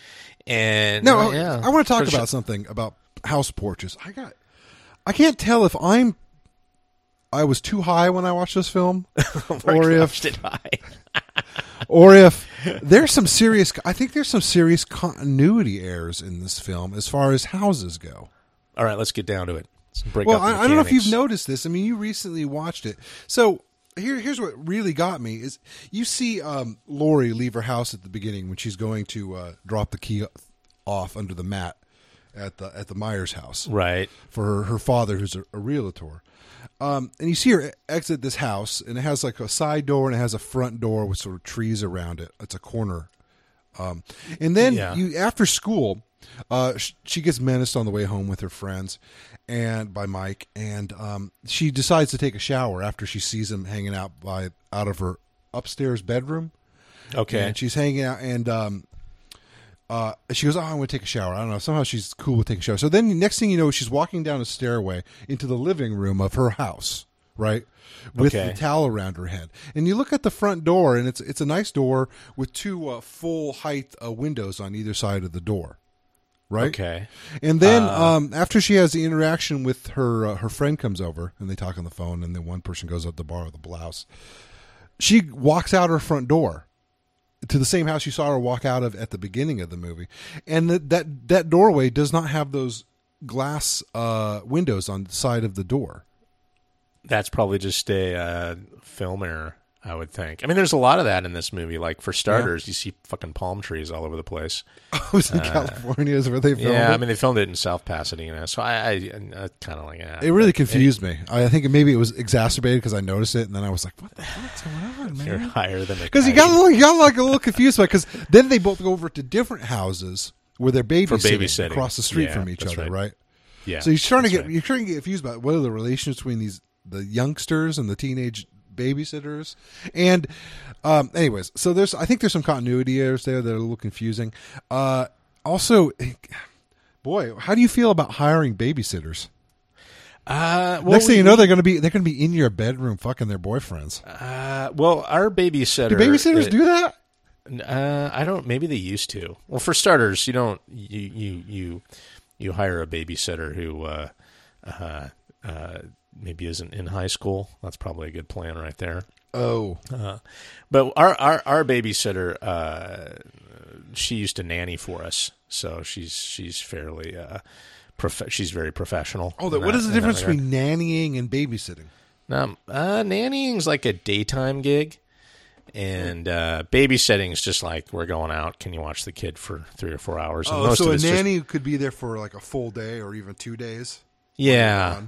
[SPEAKER 3] And
[SPEAKER 4] No,
[SPEAKER 3] uh,
[SPEAKER 4] I-
[SPEAKER 3] yeah,
[SPEAKER 4] I want to talk
[SPEAKER 3] For sure.
[SPEAKER 4] about something about house porches. I got I can't tell if I'm I was too high when I watched this film, or if
[SPEAKER 3] Watched it high.
[SPEAKER 4] or if there's some serious. I think there's some serious continuity errors in this film as far as houses go.
[SPEAKER 3] All right, let's get down to it. Break
[SPEAKER 4] Well, I, I don't know if you've noticed this. I mean, you recently watched it, so here, here's what really got me: is you see um, Laurie leave her house at the beginning when she's going to uh, drop the key off under the mat at the at the Myers house
[SPEAKER 3] Right.
[SPEAKER 4] for her, her father, who's a, a realtor. Um, and you see her exit this house, and it has like a side door and it has a front door with sort of trees around it. It's a corner. Um, and then
[SPEAKER 3] Yeah.
[SPEAKER 4] you after school, uh, sh- she gets menaced on the way home with her friends, and by Mike, and um, she decides to take a shower after she sees him hanging out by out of her upstairs bedroom.
[SPEAKER 3] Okay.
[SPEAKER 4] And she's hanging out, and um, uh, she goes, "Oh, I'm going to take a shower." I don't know. Somehow she's cool with taking a shower. So then, the next thing you know, she's walking down a stairway into the living room of her house, right, with
[SPEAKER 3] Okay.
[SPEAKER 4] the towel around her head. And you look at the front door, and it's it's a nice door with two uh, full height uh, windows on either side of the door, right?
[SPEAKER 3] Okay.
[SPEAKER 4] And then um, after she has the interaction with her uh, her friend comes over and they talk on the phone and then one person goes up to borrow the blouse. She walks out her front door to the same house you saw her walk out of at the beginning of the movie, and that that, that doorway does not have those glass uh, windows on the side of the door.
[SPEAKER 3] That's probably just a uh, film error, I would think. I mean, there's a lot of that in this movie. Like for starters, you see fucking palm trees all over the place.
[SPEAKER 4] I was in California is where they filmed
[SPEAKER 3] Uh, yeah,
[SPEAKER 4] it.
[SPEAKER 3] I mean, they filmed it in South Pasadena, so I, I, I kind of like yeah.
[SPEAKER 4] it really confused me. I think maybe it was exacerbated because I noticed it, and then I was like, "What the fuck's going on,
[SPEAKER 3] You're
[SPEAKER 4] man?"
[SPEAKER 3] higher than
[SPEAKER 4] Because you got a little, you got like a little confused by because then they both go over to different houses where they're babysitting,
[SPEAKER 3] babysitting.
[SPEAKER 4] across the street
[SPEAKER 3] Yeah,
[SPEAKER 4] from each other,
[SPEAKER 3] right.
[SPEAKER 4] right?
[SPEAKER 3] yeah.
[SPEAKER 4] So you're trying to get
[SPEAKER 3] right.
[SPEAKER 4] you're trying to get confused about what are the relations between these the youngsters and the teenage babysitters, and um, anyways, so there's I think there's some continuity errors there that are a little confusing. Uh, also, boy, how do you feel about hiring babysitters?
[SPEAKER 3] Uh, well,
[SPEAKER 4] Next thing
[SPEAKER 3] we-
[SPEAKER 4] you know, they're going to be they're going to be in your bedroom fucking their boyfriends.
[SPEAKER 3] uh, well, our babysitter.
[SPEAKER 4] Do babysitters
[SPEAKER 3] uh,
[SPEAKER 4] do that?
[SPEAKER 3] Uh, I don't. Maybe they used to. Well, for starters, you don't. You you you you hire a babysitter who uh, uh, uh, maybe isn't in high school. That's probably a good plan right there.
[SPEAKER 4] Oh,
[SPEAKER 3] But our our, our babysitter, uh, she used to nanny for us, so she's she's fairly uh, prof- she's very professional.
[SPEAKER 4] oh, that,
[SPEAKER 3] in
[SPEAKER 4] what
[SPEAKER 3] that-
[SPEAKER 4] is the difference between nannying and babysitting?
[SPEAKER 3] Um, uh, nannying's like a daytime gig, and uh, babysitting is just like we're going out. Can you watch the kid for three or four hours? And
[SPEAKER 4] Oh, so a
[SPEAKER 3] it's just-
[SPEAKER 4] nanny could be there for like a full day or even two days.
[SPEAKER 3] yeah.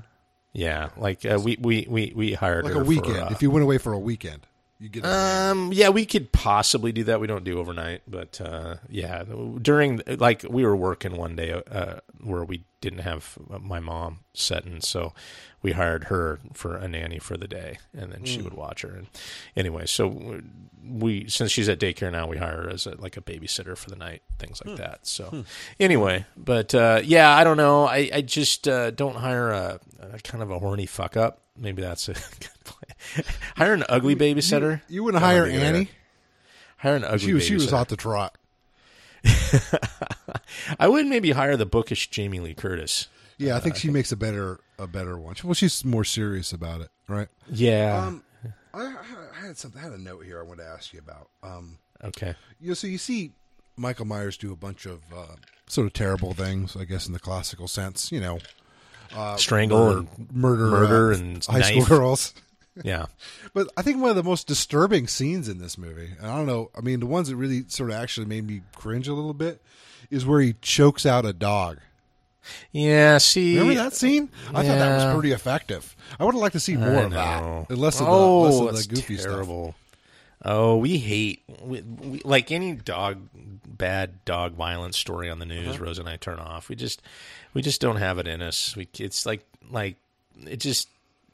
[SPEAKER 3] Yeah. Like uh, we we we we hired
[SPEAKER 4] like a
[SPEAKER 3] for,
[SPEAKER 4] weekend.
[SPEAKER 3] uh,
[SPEAKER 4] if you went away for a weekend, you get.
[SPEAKER 3] Um. Yeah, we could possibly do that. We don't do overnight, but uh, yeah, during like we were working one day uh, where we didn't have my mom setting, so we hired her for a nanny for the day, and then she would watch her. And anyway, so we since she's at daycare now, we hire her as a, like a babysitter for the night, things like that. So anyway, but uh, yeah, I don't know. I I just uh, don't hire a, a kind of a horny fuck up. Maybe that's a good plan. hire an ugly babysitter.
[SPEAKER 4] you wouldn't hire. Annie.
[SPEAKER 3] Hire an ugly
[SPEAKER 4] She was she was hot to trot.
[SPEAKER 3] I would maybe hire the bookish Jamie Lee Curtis.
[SPEAKER 4] Yeah, I think she makes a better a better one. Well, she's more serious about it, right?
[SPEAKER 3] Yeah.
[SPEAKER 4] Um, I, I I had something. I had a note here I wanted to ask you about. Um,
[SPEAKER 3] okay.
[SPEAKER 4] you know, so you see Michael Myers do a bunch of uh, sort of terrible things, I guess, in the classical sense. You know,
[SPEAKER 3] Strangle
[SPEAKER 4] murder,
[SPEAKER 3] and
[SPEAKER 4] murder,
[SPEAKER 3] murder
[SPEAKER 4] uh,
[SPEAKER 3] and
[SPEAKER 4] high
[SPEAKER 3] knife.
[SPEAKER 4] school girls.
[SPEAKER 3] yeah.
[SPEAKER 4] But I think one of the most disturbing scenes in this movie, and I don't know, I mean, the ones that really sort of actually made me cringe a little bit, is where he chokes out a dog.
[SPEAKER 3] Yeah. See.
[SPEAKER 4] Remember that scene? I thought that was pretty effective. I would have liked to see more of that, less of the,
[SPEAKER 3] oh,
[SPEAKER 4] less of
[SPEAKER 3] that's
[SPEAKER 4] the goofy stuff.
[SPEAKER 3] terrible. Oh, we hate we, we, like any dog bad dog violence story on the news.
[SPEAKER 4] Uh-huh.
[SPEAKER 3] Rose and I turn off. We just we just don't have it in us. We it's like like it just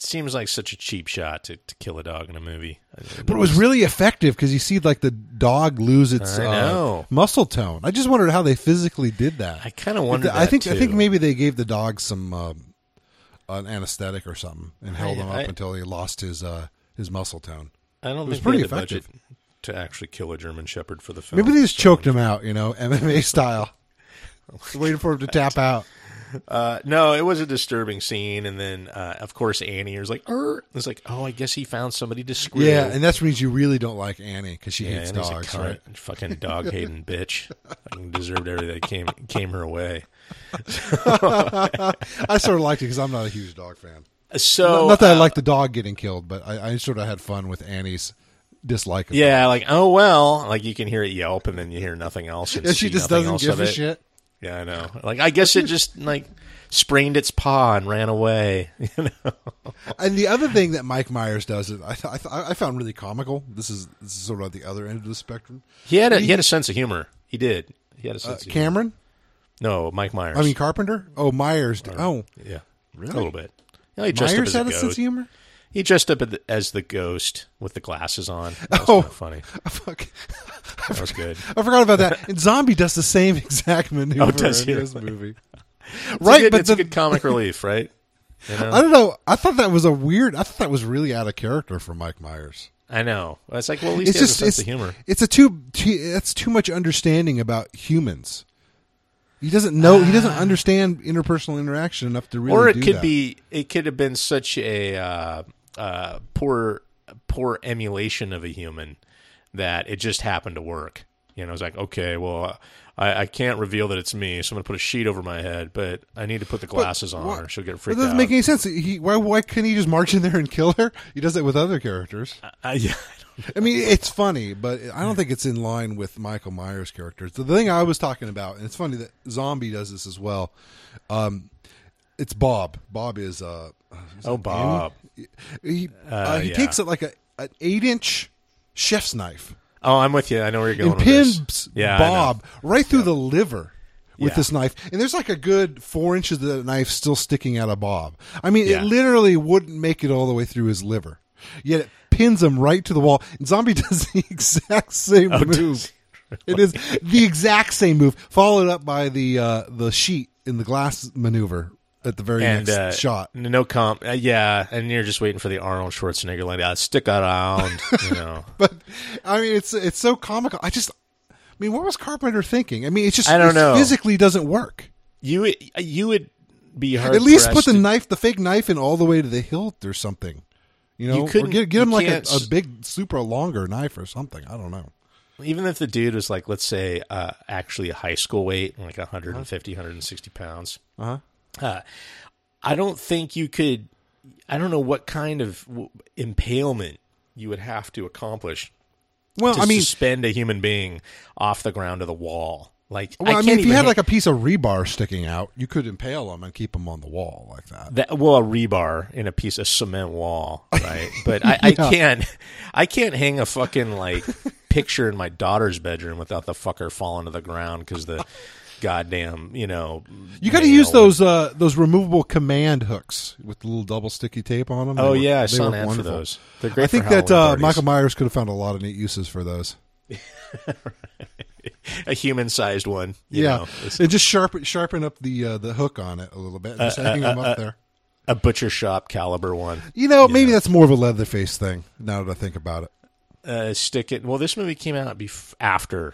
[SPEAKER 3] seems like such a cheap shot to, to kill a dog in a movie.
[SPEAKER 4] But it was really effective because you see like the dog lose its uh, muscle tone. I just wondered how they physically did that.
[SPEAKER 3] I kind of
[SPEAKER 4] the- I think I think maybe they gave the dog some um, an anesthetic or something and held
[SPEAKER 3] I-
[SPEAKER 4] him up
[SPEAKER 3] I-
[SPEAKER 4] until he lost his uh, his muscle tone.
[SPEAKER 3] I don't
[SPEAKER 4] It was pretty
[SPEAKER 3] they had the
[SPEAKER 4] effective.
[SPEAKER 3] to actually kill a German Shepherd for the film.
[SPEAKER 4] Maybe they just
[SPEAKER 3] so-
[SPEAKER 4] choked him out, you know, MMA style, waiting for him to tap out.
[SPEAKER 3] Uh, no, it was a disturbing scene, and then uh, of course Annie was like, "Er," it's like, oh, I guess he found somebody to screw.
[SPEAKER 4] Yeah, and that means you really don't like Annie because she
[SPEAKER 3] yeah,
[SPEAKER 4] hates
[SPEAKER 3] Annie's
[SPEAKER 4] dogs,
[SPEAKER 3] a cunt,
[SPEAKER 4] right?
[SPEAKER 3] fucking dog hating bitch. Fucking deserved everything that came came her way.
[SPEAKER 4] I sort of liked it because I'm not a huge dog fan.
[SPEAKER 3] So
[SPEAKER 4] not, not that I
[SPEAKER 3] uh,
[SPEAKER 4] like the dog getting killed, but I, I sort of had fun with Annie's dislike. Of it.
[SPEAKER 3] Yeah, like oh well, like you can hear it yelp, and then you hear nothing else. And
[SPEAKER 4] she just doesn't give a
[SPEAKER 3] it.
[SPEAKER 4] shit.
[SPEAKER 3] Yeah, I know. Like I guess it just like sprained its paw and ran away. You know.
[SPEAKER 4] And the other thing that Mike Myers does, is I, th- I, th- I found really comical. This is this is sort of at the other end of the spectrum.
[SPEAKER 3] He had a he had a sense of humor. He did. He had a
[SPEAKER 4] Uh,
[SPEAKER 3] sense of humor.
[SPEAKER 4] Cameron,
[SPEAKER 3] No, Mike Myers.
[SPEAKER 4] I mean Carpenter. Oh, Myers. did- Oh,
[SPEAKER 3] yeah,
[SPEAKER 4] Really?
[SPEAKER 3] a little bit. Yeah, he dressed up
[SPEAKER 4] Myers
[SPEAKER 3] as
[SPEAKER 4] had a
[SPEAKER 3] ghost.
[SPEAKER 4] sense of humor.
[SPEAKER 3] He dressed up as the ghost with the glasses on. That was
[SPEAKER 4] Oh.
[SPEAKER 3] funny.
[SPEAKER 4] Fuck.
[SPEAKER 3] That was good.
[SPEAKER 4] I forgot about that. And Zombie does the same exact maneuver
[SPEAKER 3] Oh, does
[SPEAKER 4] in
[SPEAKER 3] he
[SPEAKER 4] his
[SPEAKER 3] really?
[SPEAKER 4] movie.
[SPEAKER 3] It's
[SPEAKER 4] right,
[SPEAKER 3] a good,
[SPEAKER 4] but
[SPEAKER 3] it's
[SPEAKER 4] the,
[SPEAKER 3] a good comic relief, right? You know?
[SPEAKER 4] I don't know. I thought that was a weird. I thought that was really out of character for Mike Myers.
[SPEAKER 3] I know. It's like, well, at least
[SPEAKER 4] It's
[SPEAKER 3] he has
[SPEAKER 4] just
[SPEAKER 3] a sense
[SPEAKER 4] it's
[SPEAKER 3] of humor.
[SPEAKER 4] it's a too, too that's too much understanding about humans. He doesn't know. he doesn't understand interpersonal interaction enough to really.
[SPEAKER 3] Ah. or it could
[SPEAKER 4] that.
[SPEAKER 3] be, it could have been such a uh, uh, poor, poor emulation of a human that it just happened to work. You know, it's like, okay, well, I, I can't reveal that it's me, so I'm going to put a sheet over my head, but I need to put the glasses on,
[SPEAKER 4] why-
[SPEAKER 3] or she'll get
[SPEAKER 4] It
[SPEAKER 3] freaked
[SPEAKER 4] doesn't
[SPEAKER 3] out.
[SPEAKER 4] make any sense. He, why why couldn't he just march in there and kill her? He does that with other characters.
[SPEAKER 3] I, yeah,
[SPEAKER 4] I mean, it's funny, but I don't think it's in line with Michael Myers' characters. The thing I was talking about, and it's funny that Zombie does this as well. Um, it's Bob. Bob is uh, is
[SPEAKER 3] Oh, Bob.
[SPEAKER 4] He uh,
[SPEAKER 3] Uh,
[SPEAKER 4] he
[SPEAKER 3] yeah.
[SPEAKER 4] takes it like a an eight inch chef's knife
[SPEAKER 3] Oh, I'm with you. I know where you're going.
[SPEAKER 4] and pins
[SPEAKER 3] Yeah,
[SPEAKER 4] Bob right through the liver with
[SPEAKER 3] Yeah.
[SPEAKER 4] this knife. And there's like a good four inches of the knife still sticking out of Bob. I mean,
[SPEAKER 3] Yeah.
[SPEAKER 4] it literally wouldn't make it all the way through his liver. Yet it pins him right to the wall. And Zombie does the exact same
[SPEAKER 3] Oh,
[SPEAKER 4] move. It is the exact same move, followed up by the uh, the sheet in the glass maneuver at the very
[SPEAKER 3] and
[SPEAKER 4] next
[SPEAKER 3] uh,
[SPEAKER 4] shot.
[SPEAKER 3] No comp. Uh, yeah, and you're just waiting for the Arnold Schwarzenegger like, uh, stick around. You know.
[SPEAKER 4] But I mean, it's it's so comical. I just, I mean, what was Carpenter thinking? I mean, it's just
[SPEAKER 3] I don't know.
[SPEAKER 4] physically doesn't work.
[SPEAKER 3] You would- you would be hard.
[SPEAKER 4] At least put the
[SPEAKER 3] to-
[SPEAKER 4] knife, the fake knife, in all the way to the hilt or something. You know,
[SPEAKER 3] You
[SPEAKER 4] get, get him like a, a big, super longer knife or something. I don't know.
[SPEAKER 3] Even if the dude was like, let's say, uh, actually a high school weight, like 150, 160 pounds,
[SPEAKER 4] Uh-huh.
[SPEAKER 3] Uh, I don't think you could. I don't know what kind of w- impalement you would have to accomplish
[SPEAKER 4] Well,
[SPEAKER 3] to
[SPEAKER 4] I mean,
[SPEAKER 3] suspend a human being off the ground of the wall. Like,
[SPEAKER 4] well, I,
[SPEAKER 3] can't
[SPEAKER 4] mean, if you had
[SPEAKER 3] ha-
[SPEAKER 4] like a piece of rebar sticking out, you could impale them and keep them on the wall like that.
[SPEAKER 3] that well a rebar in a piece of cement wall, right? But I, I can't, I can't hang a fucking like picture in my daughter's bedroom without the fucker falling to the ground because the goddamn, you know,
[SPEAKER 4] You got to use those uh, those removable command hooks with the little double sticky tape on them.
[SPEAKER 3] Oh
[SPEAKER 4] They
[SPEAKER 3] yeah, I saw an ad for those. They're great.
[SPEAKER 4] I think that uh. Michael Myers could have found a lot of neat uses for those.
[SPEAKER 3] a human-sized one. you
[SPEAKER 4] yeah,
[SPEAKER 3] know.
[SPEAKER 4] And just sharpen sharpen up the uh, the hook on it a little bit, just hang them up there.
[SPEAKER 3] a butcher shop caliber one.
[SPEAKER 4] You know, maybe that's more of a Leatherface thing. Now that I think about it,
[SPEAKER 3] uh, stick it. Well, this movie came out bef- after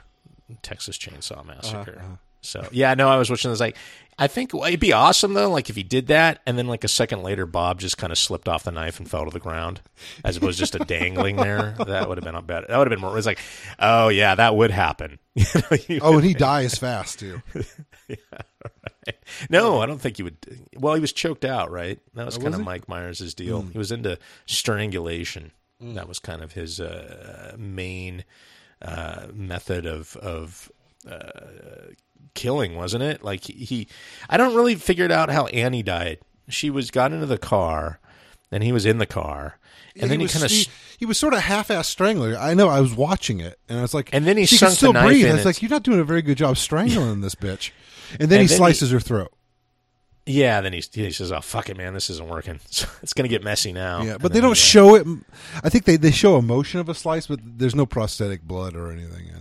[SPEAKER 3] Texas Chainsaw Massacre.
[SPEAKER 4] Uh-huh,
[SPEAKER 3] So yeah, no, I was watching this. Like, I think it'd be awesome though, like if he did that, and then like a second later, Bob just kind of slipped off the knife and fell to the ground, as opposed to just a dangling there. That would have been a better. That would have been more. It was like, oh yeah, that would happen. You know, you
[SPEAKER 4] oh, and he dies fast too.
[SPEAKER 3] No, I don't think he would. Well, he was choked out, right? That was
[SPEAKER 4] Oh,
[SPEAKER 3] kind
[SPEAKER 4] was
[SPEAKER 3] of? Mike Myers' deal. He was into strangulation. That was kind of his uh, main uh, method of of uh, killing, wasn't it? Like he, he, I don't really figured out how Annie died. She was got into the car, and he was in the car, and then he, kind of.
[SPEAKER 4] he, he was sort of half-ass strangler. I know. I was watching it, and I was like,
[SPEAKER 3] And then he
[SPEAKER 4] she can still breathe. I was like, you're not doing a very good job strangling this bitch. And then
[SPEAKER 3] And
[SPEAKER 4] he
[SPEAKER 3] then
[SPEAKER 4] slices her throat.
[SPEAKER 3] yeah, then he, he says, "Oh fuck it, man, this isn't working. it's gonna get messy now."
[SPEAKER 4] Yeah, but
[SPEAKER 3] then
[SPEAKER 4] they don't
[SPEAKER 3] he, uh,
[SPEAKER 4] show it. I think they, they show a motion of a slice, but there's no prosthetic blood or anything in it.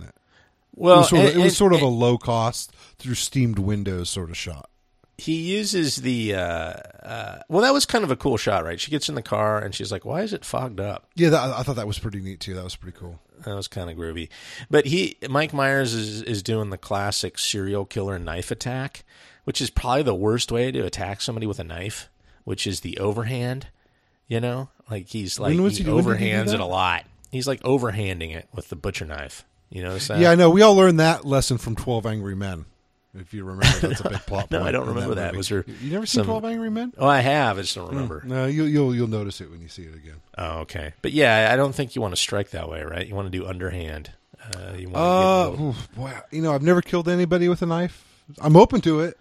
[SPEAKER 3] Well,
[SPEAKER 4] it was sort of,
[SPEAKER 3] and-
[SPEAKER 4] it was
[SPEAKER 3] and-
[SPEAKER 4] sort of a low cost through steamed windows sort of shot.
[SPEAKER 3] he uses the uh, uh, well that was kind of a cool shot right? She gets in the car and she's like why is it fogged up?
[SPEAKER 4] Yeah, that, I thought that was pretty neat too. That was pretty cool.
[SPEAKER 3] that was kind of groovy. But he mike myers is, is doing the classic serial killer knife attack which is probably the worst way to attack somebody with a knife which is the overhand you know? Like he's like he
[SPEAKER 4] he- did he
[SPEAKER 3] overhands it a lot. He's like overhanding it with the butcher knife you notice that
[SPEAKER 4] yeah, I know. We all learned that lesson from Twelve Angry Men. If you remember, that's a big plot.
[SPEAKER 3] No, I don't remember that.
[SPEAKER 4] movie.
[SPEAKER 3] Was there
[SPEAKER 4] You never seen
[SPEAKER 3] some-
[SPEAKER 4] Twelve Angry Men?
[SPEAKER 3] oh i have i just don't remember
[SPEAKER 4] No, you'll you'll you'll notice it when you see it again.
[SPEAKER 3] Oh, okay. But yeah, I don't think you want to strike that way, right? You want to do underhand. Uh, you want
[SPEAKER 4] Uh,
[SPEAKER 3] to get a little-
[SPEAKER 4] oof, boy, you know, I've never killed anybody with a knife. I'm open to it.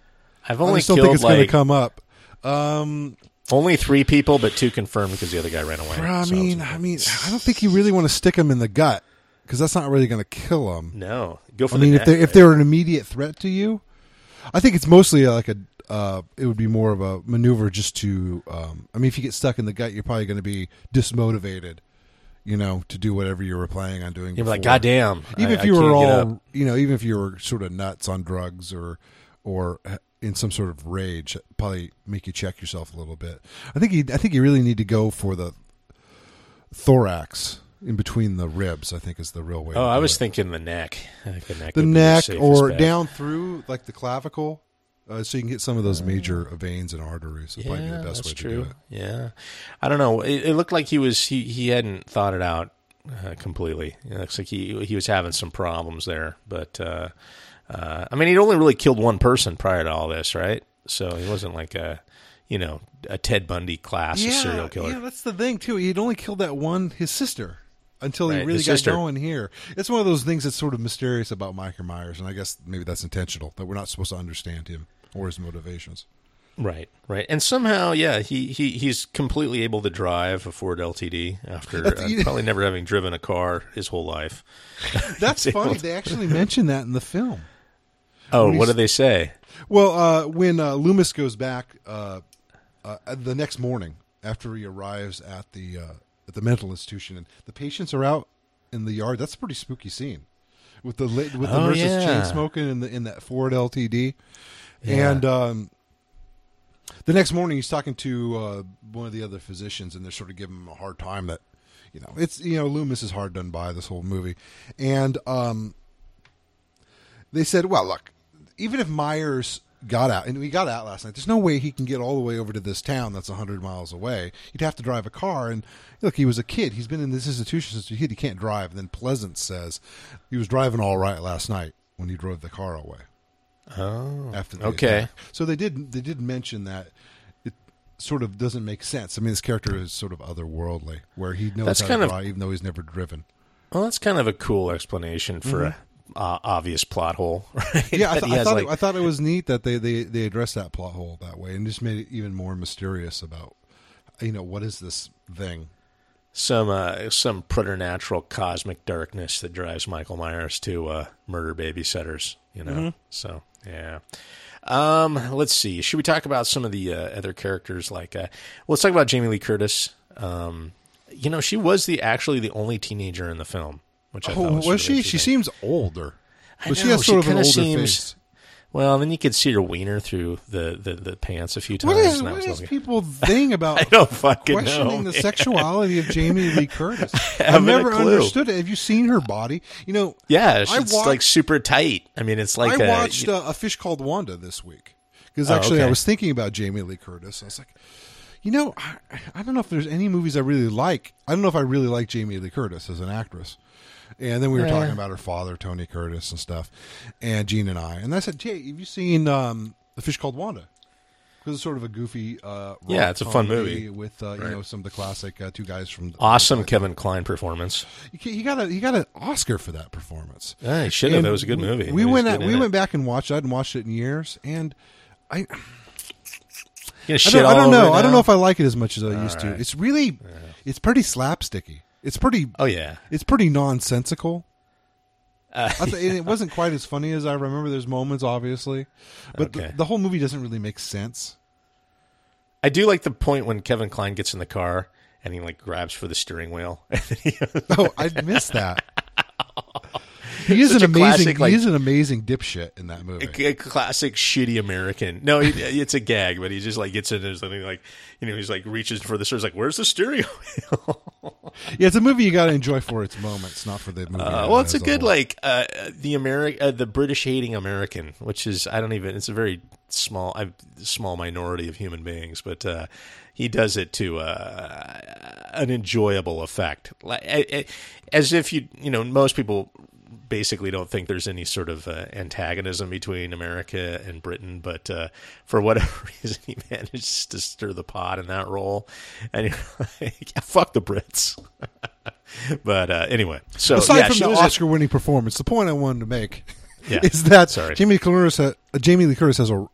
[SPEAKER 3] I've
[SPEAKER 4] I
[SPEAKER 3] only
[SPEAKER 4] just don't think it's going to come up. Um,
[SPEAKER 3] only three people, but two confirmed because the other guy ran away.
[SPEAKER 4] I mean, I mean, I don't think you really want to stick them in the gut because that's not really going to kill them.
[SPEAKER 3] no, go for
[SPEAKER 4] I mean, if they're if they're an immediate threat to you, I think it's mostly like a. Uh, it would be more of a maneuver just to. Um, I mean, if you get stuck in the gut, you're probably going to be dismotivated. You know, to do whatever you were planning on doing.
[SPEAKER 3] you're like, goddamn.
[SPEAKER 4] Even
[SPEAKER 3] I-
[SPEAKER 4] if you
[SPEAKER 3] can't
[SPEAKER 4] were all, you know, even if you were sort of nuts on drugs or or in some sort of rage, probably make you check yourself a little bit. I think you, I think you really need to go for the thorax in between the ribs. I think is the real way.
[SPEAKER 3] Oh, I was
[SPEAKER 4] it.
[SPEAKER 3] thinking the neck. The neck.
[SPEAKER 4] the
[SPEAKER 3] would be your
[SPEAKER 4] neck or down through like the clavicle, uh, so you can get some of those major veins and arteries. That'd probably
[SPEAKER 3] Yeah,
[SPEAKER 4] the best
[SPEAKER 3] that's
[SPEAKER 4] way to
[SPEAKER 3] true.
[SPEAKER 4] do it.
[SPEAKER 3] Yeah, I don't know. It, it looked like he was he he hadn't thought it out uh, completely. It looks like he he was having some problems there. But uh, uh, I mean, he'd only really killed one person prior to all this, right? So he wasn't like a you know a Ted Bundy class of serial killer.
[SPEAKER 4] Yeah, that's the thing too. He'd only killed that one, his sister, until he really got going here. It's one of those things that's sort of mysterious about Michael Myers, and I guess maybe that's intentional that we're not supposed to understand him or his motivations.
[SPEAKER 3] Right, right, and somehow, yeah, he, he he's completely able to drive a Ford LTD after uh, probably never having driven a car his whole life.
[SPEAKER 4] That's funny.
[SPEAKER 3] to-
[SPEAKER 4] They actually mention that in the film.
[SPEAKER 3] Oh, what do they say?
[SPEAKER 4] Well, uh, when uh, Loomis goes back uh, uh, the next morning after he arrives at the uh, at the mental institution, and the patients are out in the yard, that's a pretty spooky scene with the with the
[SPEAKER 3] Oh,
[SPEAKER 4] nurses
[SPEAKER 3] yeah.
[SPEAKER 4] chain smoking in the in that Ford LTD,
[SPEAKER 3] Yeah.
[SPEAKER 4] and um, the next morning he's talking to uh, one of the other physicians, and they're sort of giving him a hard time that you know it's you know Loomis is hard done by this whole movie, and um, they said, well, look, even if Myers got out, and we got out last night. There's no way he can get all the way over to this town that's 100 miles away. He'd have to drive a car. And look, he was a kid. He's been in this institution since a kid. He can't drive. And then Pleasence says he was driving all right last night when he drove the car away.
[SPEAKER 3] Oh,
[SPEAKER 4] After the
[SPEAKER 3] okay.
[SPEAKER 4] attack. so they did they did mention that it sort of doesn't make sense. I mean, this character is sort of otherworldly, where he knows
[SPEAKER 3] That's
[SPEAKER 4] how
[SPEAKER 3] kind
[SPEAKER 4] to
[SPEAKER 3] of-
[SPEAKER 4] drive, even though he's never driven.
[SPEAKER 3] Well, that's kind of a cool explanation for mm-hmm. a uh, obvious plot hole, right?
[SPEAKER 4] Yeah, I, th- I thought
[SPEAKER 3] like-
[SPEAKER 4] it, I thought it was neat that they, they they addressed that plot hole that way and just made it even more mysterious about you know what is this thing.
[SPEAKER 3] some uh, some preternatural cosmic darkness that drives Michael Myers to uh, murder babysitters. You know,
[SPEAKER 4] Mm-hmm.
[SPEAKER 3] so yeah. Um, let's see. Should we talk about some of the uh, other characters? Like, uh, well, let's talk about Jamie Lee Curtis. Um, you know, she was the actually the only teenager in the film, which I thought
[SPEAKER 4] Oh,
[SPEAKER 3] was,
[SPEAKER 4] was she?
[SPEAKER 3] really
[SPEAKER 4] She seems older,
[SPEAKER 3] I
[SPEAKER 4] but she has sort
[SPEAKER 3] she
[SPEAKER 4] of an older
[SPEAKER 3] seems-
[SPEAKER 4] face.
[SPEAKER 3] Well, then you could see her wiener through the, the, the pants a few times.
[SPEAKER 4] What is what is
[SPEAKER 3] okay.
[SPEAKER 4] people thing about
[SPEAKER 3] I don't fucking
[SPEAKER 4] questioning
[SPEAKER 3] know.
[SPEAKER 4] the sexuality of Jamie Lee Curtis? I've never understood it. Have you seen her body? You know,
[SPEAKER 3] Yeah,
[SPEAKER 4] I watched-
[SPEAKER 3] like super tight. I mean, it's like
[SPEAKER 4] I
[SPEAKER 3] a-
[SPEAKER 4] watched uh, a fish called Wanda this week because
[SPEAKER 3] Oh,
[SPEAKER 4] actually I was thinking about Jamie Lee Curtis. I was like, you know, I, I don't know if there's any movies I really like. I don't know if I really like Jamie Lee Curtis as an actress. And then we were
[SPEAKER 3] Yeah.
[SPEAKER 4] talking about her father, Tony Curtis, and stuff, and Gene and I. And I said, Jay, have you seen um, a fish called Wanda? Because it's sort of a goofy, uh,
[SPEAKER 3] Yeah, it's a fun movie.
[SPEAKER 4] with uh, you know some of the classic uh, two guys from
[SPEAKER 3] awesome Kevin Kline performance.
[SPEAKER 4] He he got a he got an Oscar for that performance.
[SPEAKER 3] Yeah, he should have.
[SPEAKER 4] And
[SPEAKER 3] That was a good movie.
[SPEAKER 4] We
[SPEAKER 3] He was
[SPEAKER 4] went at, we went back and watched. it. I hadn't watched it in years, and I I don't, I don't know. I don't know if I like it as much as I used to. It's really it's pretty slapsticky. It's pretty
[SPEAKER 3] Oh yeah,
[SPEAKER 4] it's pretty nonsensical.
[SPEAKER 3] Uh,
[SPEAKER 4] I th- and it wasn't quite as funny as I remember. There's moments, obviously, but
[SPEAKER 3] Okay.
[SPEAKER 4] the, the whole movie doesn't really make sense.
[SPEAKER 3] I do like the point when Kevin Kline gets in the car and he like grabs for the steering wheel.
[SPEAKER 4] Oh, I missed that. He is an
[SPEAKER 3] a classic,
[SPEAKER 4] amazing.
[SPEAKER 3] like-
[SPEAKER 4] he is an amazing dipshit in that movie.
[SPEAKER 3] a classic shitty American. No, he, it's a gag, but he just like gets in and something like you know he's like reaches for the. He's like, "Where's the stereo?
[SPEAKER 4] Yeah, it's a movie you got to enjoy for its moments, not for the movie.
[SPEAKER 3] Uh, well, it's a good
[SPEAKER 4] whole.
[SPEAKER 3] like uh, the Ameri- uh, the British hating American, which is I don't even. It's a very small, I, small minority of human beings, but uh, he does it to uh, an enjoyable effect, like as if you you know most people basically don't think there's any sort of uh, antagonism between America and Britain, but uh, for whatever reason, he manages to stir the pot in that role, and you're like, yeah, fuck the Brits. but uh, anyway, so
[SPEAKER 4] Aside
[SPEAKER 3] yeah,
[SPEAKER 4] from the
[SPEAKER 3] a-
[SPEAKER 4] Oscar-winning performance, the point I wanted to make
[SPEAKER 3] Yeah.
[SPEAKER 4] is that
[SPEAKER 3] Sorry.
[SPEAKER 4] Jamie Curtis, ha- uh, Jamie Lee Curtis has a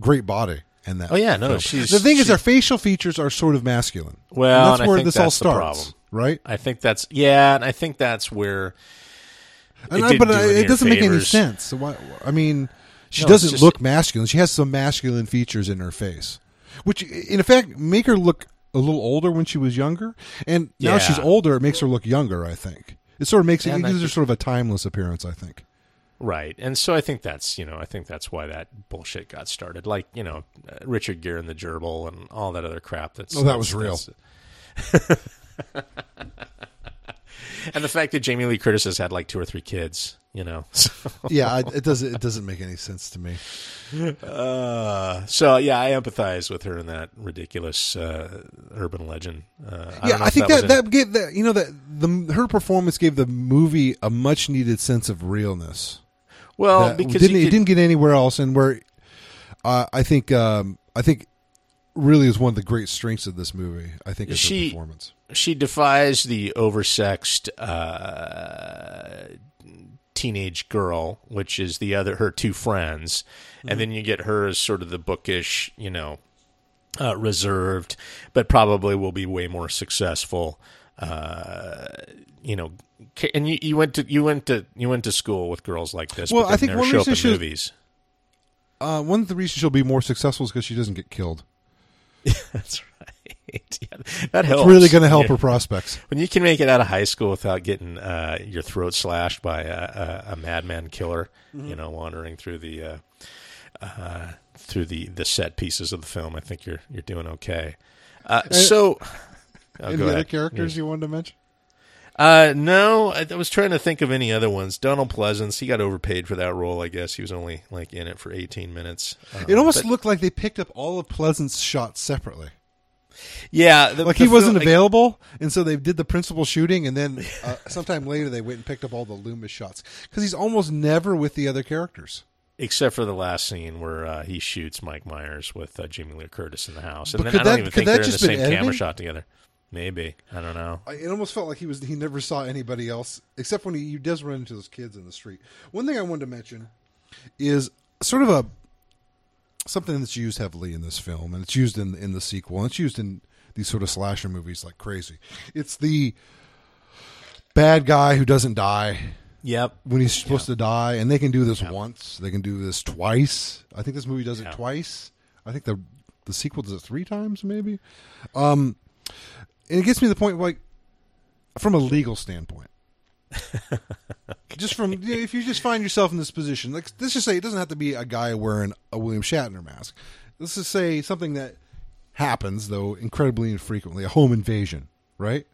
[SPEAKER 4] great body And that.
[SPEAKER 3] Oh, yeah, no,
[SPEAKER 4] film.
[SPEAKER 3] she's-
[SPEAKER 4] the thing is, her facial features are sort of masculine.
[SPEAKER 3] Well,
[SPEAKER 4] and that's
[SPEAKER 3] and
[SPEAKER 4] where this all starts, right?
[SPEAKER 3] I think that's yeah, and I think that's where
[SPEAKER 4] And
[SPEAKER 3] it
[SPEAKER 4] I, but
[SPEAKER 3] do
[SPEAKER 4] I, it doesn't make any sense. So why, I mean, she
[SPEAKER 3] No,
[SPEAKER 4] doesn't
[SPEAKER 3] just-
[SPEAKER 4] look masculine. She has some masculine features in her face, which, in effect, make her look a little older when she was younger. And now
[SPEAKER 3] Yeah.
[SPEAKER 4] she's older, it makes her look younger. I think it sort of makes
[SPEAKER 3] Yeah,
[SPEAKER 4] it,
[SPEAKER 3] and
[SPEAKER 4] it gives her sort of a timeless appearance. I think.
[SPEAKER 3] right, and so I think that's you know I think that's why that bullshit got started. Like you know uh, Richard Gere and the gerbil and all that other crap. That's
[SPEAKER 4] Oh, that was
[SPEAKER 3] that's- that's- and the fact that Jamie Lee Curtis has had like two or three kids. You know, so,
[SPEAKER 4] yeah, I, it doesn't. It doesn't make any sense to me.
[SPEAKER 3] uh, so yeah, I empathize with her in that ridiculous uh, urban legend. Uh, I
[SPEAKER 4] yeah, I think
[SPEAKER 3] was
[SPEAKER 4] that that, gave that you know that the her performance gave the movie a much needed sense of realness.
[SPEAKER 3] well
[SPEAKER 4] that
[SPEAKER 3] because
[SPEAKER 4] didn't,
[SPEAKER 3] you
[SPEAKER 4] it didn't get anywhere else, and where uh, I think um, I think really is one of the great strengths of this movie. I think is
[SPEAKER 3] She-
[SPEAKER 4] her performance.
[SPEAKER 3] She defies the oversexed uh, teenage girl, which is the other her two friends, and then you get her as sort of the bookish, you know, uh, reserved, but probably will be way more successful. Uh, you know, and you, you went to you went to you went to school with girls like this.
[SPEAKER 4] Well, I think one
[SPEAKER 3] show up
[SPEAKER 4] reason
[SPEAKER 3] in
[SPEAKER 4] she
[SPEAKER 3] movies.
[SPEAKER 4] Uh, one of the reasons she'll be more successful is because she doesn't get killed.
[SPEAKER 3] That's right. Yeah, that helps.
[SPEAKER 4] It's really going to help
[SPEAKER 3] Yeah.
[SPEAKER 4] her prospects.
[SPEAKER 3] When you can make it out of high school without getting uh, your throat slashed by a, a, a madman killer,
[SPEAKER 4] Mm-hmm.
[SPEAKER 3] you know, wandering through the uh, uh, through the, the set pieces of the film, I think you're you're doing okay. Uh, so, oh,
[SPEAKER 4] Any other
[SPEAKER 3] ahead.
[SPEAKER 4] characters you wanted to mention?
[SPEAKER 3] Uh, no, I, I was trying to think of any other ones. Donald Pleasence, he got overpaid for that role. I guess he was only like in it for 18 minutes. Uh,
[SPEAKER 4] It almost
[SPEAKER 3] but-
[SPEAKER 4] looked like they picked up all of Pleasence's shots separately.
[SPEAKER 3] Yeah, the-
[SPEAKER 4] Like
[SPEAKER 3] the
[SPEAKER 4] he wasn't
[SPEAKER 3] film-
[SPEAKER 4] available, and so they did the principal shooting, and then uh, sometime later they went and picked up all the Loomis shots because he's almost never with the other characters.
[SPEAKER 3] except for the last scene where uh, he shoots Mike Myers with uh, Jamie Lee Curtis in the house, and
[SPEAKER 4] But
[SPEAKER 3] then
[SPEAKER 4] could
[SPEAKER 3] I don't
[SPEAKER 4] that-
[SPEAKER 3] even
[SPEAKER 4] could
[SPEAKER 3] think they're in the
[SPEAKER 4] just been
[SPEAKER 3] same camera shot together. Maybe I don't know.
[SPEAKER 4] I- It almost felt like he was he never saw anybody else except when he, he does run into those kids in the street. One thing I wanted to mention is sort of a something that's used heavily in this film, and it's used in in the sequel, and it's used in these sort of slasher movies like crazy. It's the bad guy who doesn't die
[SPEAKER 3] Yep.
[SPEAKER 4] when he's supposed to die, and they can do this once, they can do this twice. I think this movie does it twice. I think the the sequel does it three times, maybe. Um, and it gets me to the point, like, from a legal standpoint, just from you know, if you just find yourself in this position, like let's just say it doesn't have to be a guy wearing a William Shatner mask. Let's just say something that happens though incredibly infrequently, a home invasion, right?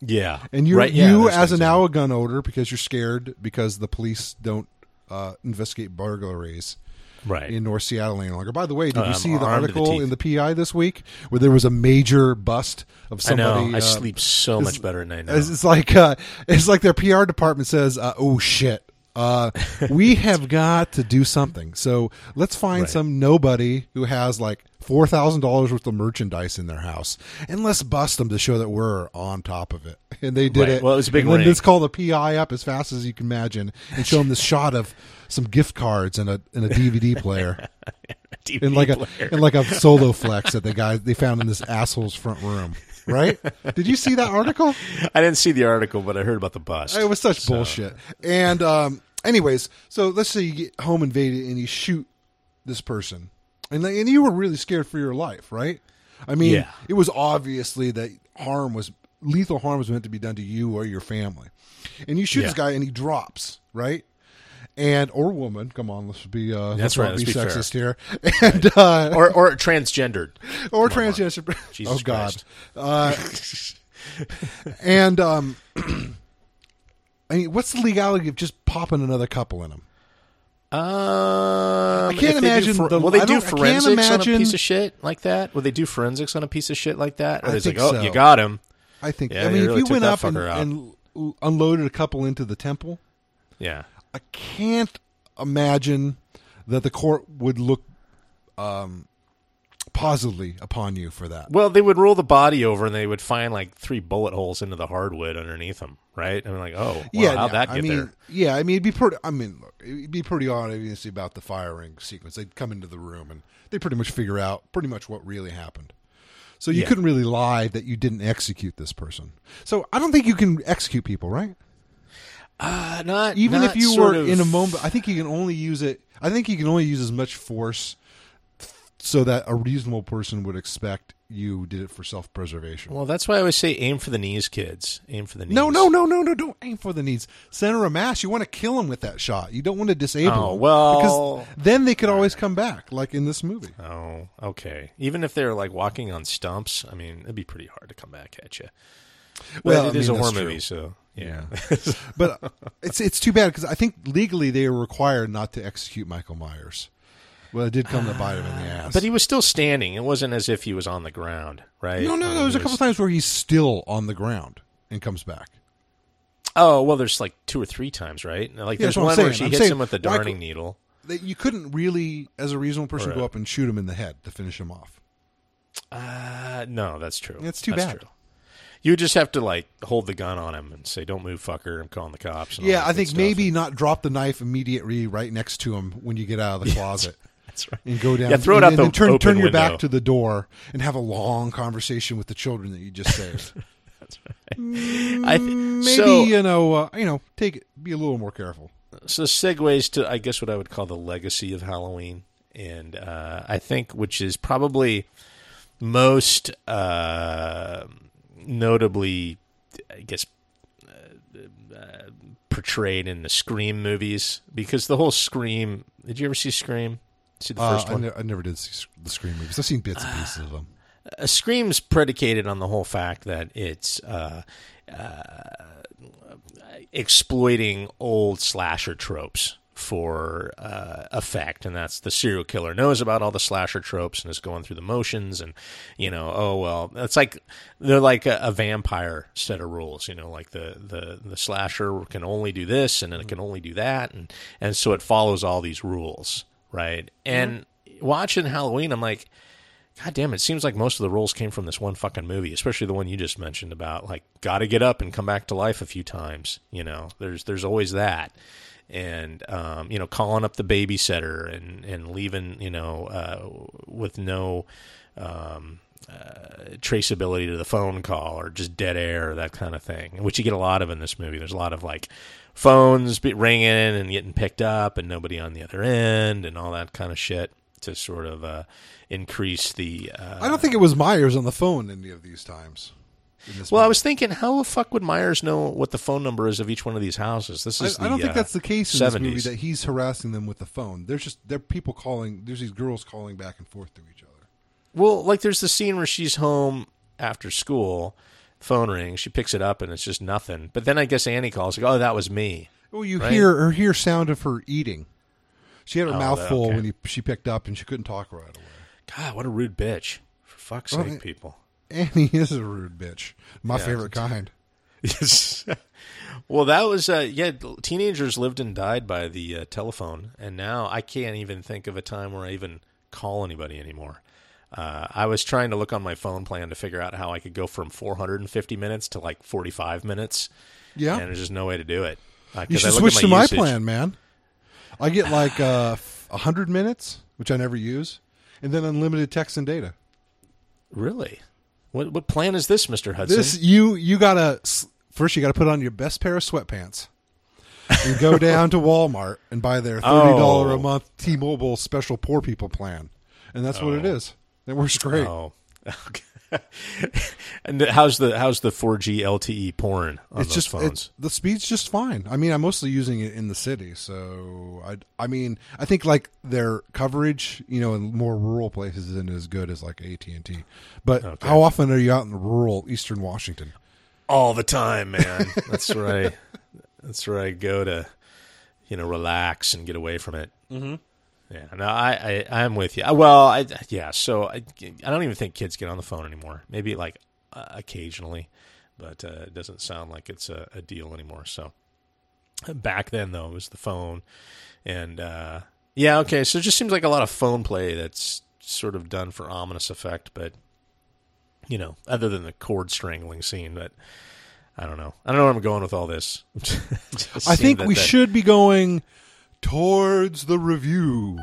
[SPEAKER 3] Yeah.
[SPEAKER 4] And you're
[SPEAKER 3] right, yeah,
[SPEAKER 4] you as an now a gun owner because you're scared because the police don't uh, investigate burglaries
[SPEAKER 3] right.
[SPEAKER 4] in North Seattle any longer. By the way, did you see the
[SPEAKER 3] to the
[SPEAKER 4] article in the PI this week where there was a major bust of
[SPEAKER 3] I know.
[SPEAKER 4] somebody?
[SPEAKER 3] I
[SPEAKER 4] uh,
[SPEAKER 3] sleep so much better at night now.
[SPEAKER 4] It's, like uh, it's like their PR department says, uh, "Oh shit, uh, we have got to do something. So let's find
[SPEAKER 3] Right.
[SPEAKER 4] some nobody who has like four thousand dollars worth of merchandise in their house, and let's bust them to show that we're on top of it." And they did
[SPEAKER 3] Right.
[SPEAKER 4] it.
[SPEAKER 3] Well, it was a big
[SPEAKER 4] And then let's call the PI up as fast as you can imagine and show them this shot of some gift cards and a and a DVD player
[SPEAKER 3] DVD
[SPEAKER 4] and like a
[SPEAKER 3] player.
[SPEAKER 4] and like a Soloflex that the guy they found in this asshole's front room. Right? Did you see that article?
[SPEAKER 3] I didn't see the article, but I heard about the bust.
[SPEAKER 4] It was such bullshit. And um, anyways, so let's say you get home invaded and you shoot this person, and and you were really scared for your life, right? I mean,
[SPEAKER 3] Yeah.
[SPEAKER 4] it was obviously that harm was lethal harm was meant to be done to you or your family, and you shoot this guy and he drops, right? And or woman, come on, let's be uh, let's
[SPEAKER 3] That's right,
[SPEAKER 4] be
[SPEAKER 3] let's be fair.
[SPEAKER 4] sexist here, and uh,
[SPEAKER 3] or or transgendered.
[SPEAKER 4] or transgender.
[SPEAKER 3] Jesus
[SPEAKER 4] oh God. Uh, and um, I mean, what's the legality of just popping another couple in them?
[SPEAKER 3] Um,
[SPEAKER 4] I can't
[SPEAKER 3] if they do
[SPEAKER 4] imagine
[SPEAKER 3] for-
[SPEAKER 4] the-
[SPEAKER 3] will they do forensics on a piece of shit like that? Will they do forensics on a piece of shit like that? Or
[SPEAKER 4] I
[SPEAKER 3] it's like,
[SPEAKER 4] think
[SPEAKER 3] oh,
[SPEAKER 4] so.
[SPEAKER 3] you got him.
[SPEAKER 4] I think.
[SPEAKER 3] Yeah,
[SPEAKER 4] I mean, if
[SPEAKER 3] really
[SPEAKER 4] you went up and, and unloaded a couple into the temple,
[SPEAKER 3] Yeah.
[SPEAKER 4] I can't imagine that the court would look um, positively upon you for that.
[SPEAKER 3] Well, they would roll the body over and they would find like three bullet holes into the hardwood underneath them, right? I mean, like, oh, wow,
[SPEAKER 4] yeah,
[SPEAKER 3] how'd
[SPEAKER 4] yeah,
[SPEAKER 3] that
[SPEAKER 4] I
[SPEAKER 3] get
[SPEAKER 4] mean,
[SPEAKER 3] there?
[SPEAKER 4] yeah, I mean, it'd be pretty. I mean, look, it'd be pretty obvious about the firing sequence. They'd come into the room and they pretty much figure out pretty much what really happened. So you
[SPEAKER 3] Yeah.
[SPEAKER 4] couldn't really lie that you didn't execute this person. So I don't think you can execute people, right?
[SPEAKER 3] Uh, not
[SPEAKER 4] Even
[SPEAKER 3] not
[SPEAKER 4] if you were
[SPEAKER 3] of-
[SPEAKER 4] in a moment, I think you can only use it. I think you can only use as much force so that a reasonable person would expect you did it for self-preservation.
[SPEAKER 3] Well, that's why I always say aim for the knees, kids. Aim for the knees.
[SPEAKER 4] no, no, no, no, no! Don't aim for the knees. Center a mass. You want to kill him with that shot. You don't want to disable
[SPEAKER 3] Oh,
[SPEAKER 4] him.
[SPEAKER 3] well-
[SPEAKER 4] because then they could always come back, like in this movie.
[SPEAKER 3] Oh, okay. Even if they're like walking on stumps, I mean, it'd be pretty hard to come back at you.
[SPEAKER 4] Well,
[SPEAKER 3] Well, it
[SPEAKER 4] I
[SPEAKER 3] is a horror
[SPEAKER 4] true.
[SPEAKER 3] movie, so yeah.
[SPEAKER 4] But it's it's too bad because I think legally they are required not to execute Michael Myers. Well, it did come to bite him in the ass.
[SPEAKER 3] but he was still standing. It wasn't as if he was on the ground, right?
[SPEAKER 4] no, no, no. There's a couple times where he's still on the ground and comes back.
[SPEAKER 3] Oh well, there's like two or three times, right? Like
[SPEAKER 4] Yeah,
[SPEAKER 3] there's
[SPEAKER 4] that's
[SPEAKER 3] one where she
[SPEAKER 4] I'm
[SPEAKER 3] hits
[SPEAKER 4] saying,
[SPEAKER 3] him with the
[SPEAKER 4] Michael-
[SPEAKER 3] darning needle.
[SPEAKER 4] That you couldn't really, as a reasonable person,
[SPEAKER 3] Or,
[SPEAKER 4] go up and shoot him in the head to finish him off.
[SPEAKER 3] Uh, no, that's true.
[SPEAKER 4] That's too bad.
[SPEAKER 3] True. You just have to like hold the gun on him and say, "Don't move, fucker." I'm calling the cops. and
[SPEAKER 4] Yeah, I think maybe not drop the knife immediately right next to him when you get out of the closet.
[SPEAKER 3] that's right.
[SPEAKER 4] and go down.
[SPEAKER 3] Yeah, throw it
[SPEAKER 4] and,
[SPEAKER 3] out
[SPEAKER 4] and
[SPEAKER 3] the
[SPEAKER 4] then turn
[SPEAKER 3] open
[SPEAKER 4] turn your
[SPEAKER 3] window.
[SPEAKER 4] back to the door and have a long conversation with the children that you just saved. That's right.
[SPEAKER 3] I th-
[SPEAKER 4] Maybe
[SPEAKER 3] so,
[SPEAKER 4] you know, uh, you know, take it. Be a little more careful.
[SPEAKER 3] so segues to I guess what I would call the legacy of Halloween, and uh, I think which is probably most uh, notably, I guess, uh, uh, portrayed in the Scream movies because the whole Scream. Did you ever see Scream? See the
[SPEAKER 4] Uh,
[SPEAKER 3] first
[SPEAKER 4] I,
[SPEAKER 3] one.
[SPEAKER 4] ne- I never did see the Scream movies. I've seen bits and pieces of them.
[SPEAKER 3] a scream's predicated on the whole fact that it's uh, exploiting old slasher tropes for uh, effect, and that's the serial killer knows about all the slasher tropes and is going through the motions, and you know, oh well, it's like they're like a, a vampire set of rules, you know, like the the the slasher can only do this and then it can only do that, and and so it follows all these rules, right? And watching Halloween, I'm like. God damn, it seems like most of the roles came from this one fucking movie, especially the one you just mentioned about like gotta get up and come back to life a few times. You know, there's there's always that. And um, you know, calling up the babysitter and, and leaving, you know, uh, with no um, uh, traceability to the phone call or just dead air, or that kind of thing, which you get a lot of in this movie. There's a lot of like phones ringing and getting picked up and nobody on the other end and all that kind of shit to sort of uh, increase the. Uh,
[SPEAKER 4] I don't think it was Myers on the phone any of these times.
[SPEAKER 3] Well, I was thinking, how the fuck would Myers know what the phone number is of each one of these houses? This is.
[SPEAKER 4] I, I don't think
[SPEAKER 3] uh,
[SPEAKER 4] that's the case in this movie
[SPEAKER 3] 70s.
[SPEAKER 4] that he's harassing them with the phone. There's just there are people calling. There's these girls calling back and forth to each other.
[SPEAKER 3] Well, like there's the scene where she's home after school, phone rings, she picks it up, and it's just nothing. But then I guess Annie calls, like, "Oh, that was me."
[SPEAKER 4] Well, you
[SPEAKER 3] Right?
[SPEAKER 4] hear or hear sound of her eating. She had her
[SPEAKER 3] Oh,
[SPEAKER 4] mouth full
[SPEAKER 3] okay.
[SPEAKER 4] when he, she picked up, and she couldn't talk right away.
[SPEAKER 3] God, what a rude bitch! For fuck's
[SPEAKER 4] Well,
[SPEAKER 3] sake, people.
[SPEAKER 4] Annie is a rude bitch. My
[SPEAKER 3] Yeah,
[SPEAKER 4] favorite kind.
[SPEAKER 3] Yes. well, that was uh, yeah. Teenagers lived and died by the uh, telephone, and now I can't even think of a time where I even call anybody anymore. Uh, I was trying to look on my phone plan to figure out how I could go from 450 minutes to like 45 minutes,
[SPEAKER 4] Yeah,
[SPEAKER 3] and there's just no way to do it. Uh,
[SPEAKER 4] you
[SPEAKER 3] I
[SPEAKER 4] should switch to my
[SPEAKER 3] usage.
[SPEAKER 4] plan, man. I get like uh, a hundred minutes, which I never use, and then unlimited text and data.
[SPEAKER 3] Really? What what plan is this, Mister Hudson?
[SPEAKER 4] This you you gotta first you gotta put on your best pair of sweatpants. and go down to Walmart and buy their oh. thirty dollar
[SPEAKER 3] Oh.
[SPEAKER 4] a month T-Mobile special poor people plan, and that's what it oh. is. It works great.
[SPEAKER 3] Oh. Okay. and how's the how's the 4G LTE E porn on
[SPEAKER 4] it's
[SPEAKER 3] those
[SPEAKER 4] just
[SPEAKER 3] phones?
[SPEAKER 4] it's, the speed's just fine. I mean, I'm mostly using it in the city, so I I mean, I think like their coverage, you know, in more rural places isn't as good as like AT and T. But
[SPEAKER 3] Okay.
[SPEAKER 4] how often are you out in rural Eastern Washington?
[SPEAKER 3] all the time, man. that's where I that's where I go to, you know, relax and get away from it. Mm-hmm. Yeah, no, I, I I'm with you. Well, I yeah, so I I don't even think kids get on the phone anymore. Maybe like uh, occasionally, but uh, it doesn't sound like it's a, a deal anymore. So back then though, it was the phone, and uh, yeah, okay. So it just seems like a lot of phone play that's sort of done for ominous effect, but you know, other than the cord strangling scene, but I don't know. I don't know where I'm going with all this.
[SPEAKER 4] I think we
[SPEAKER 3] that-
[SPEAKER 4] should be going towards the review.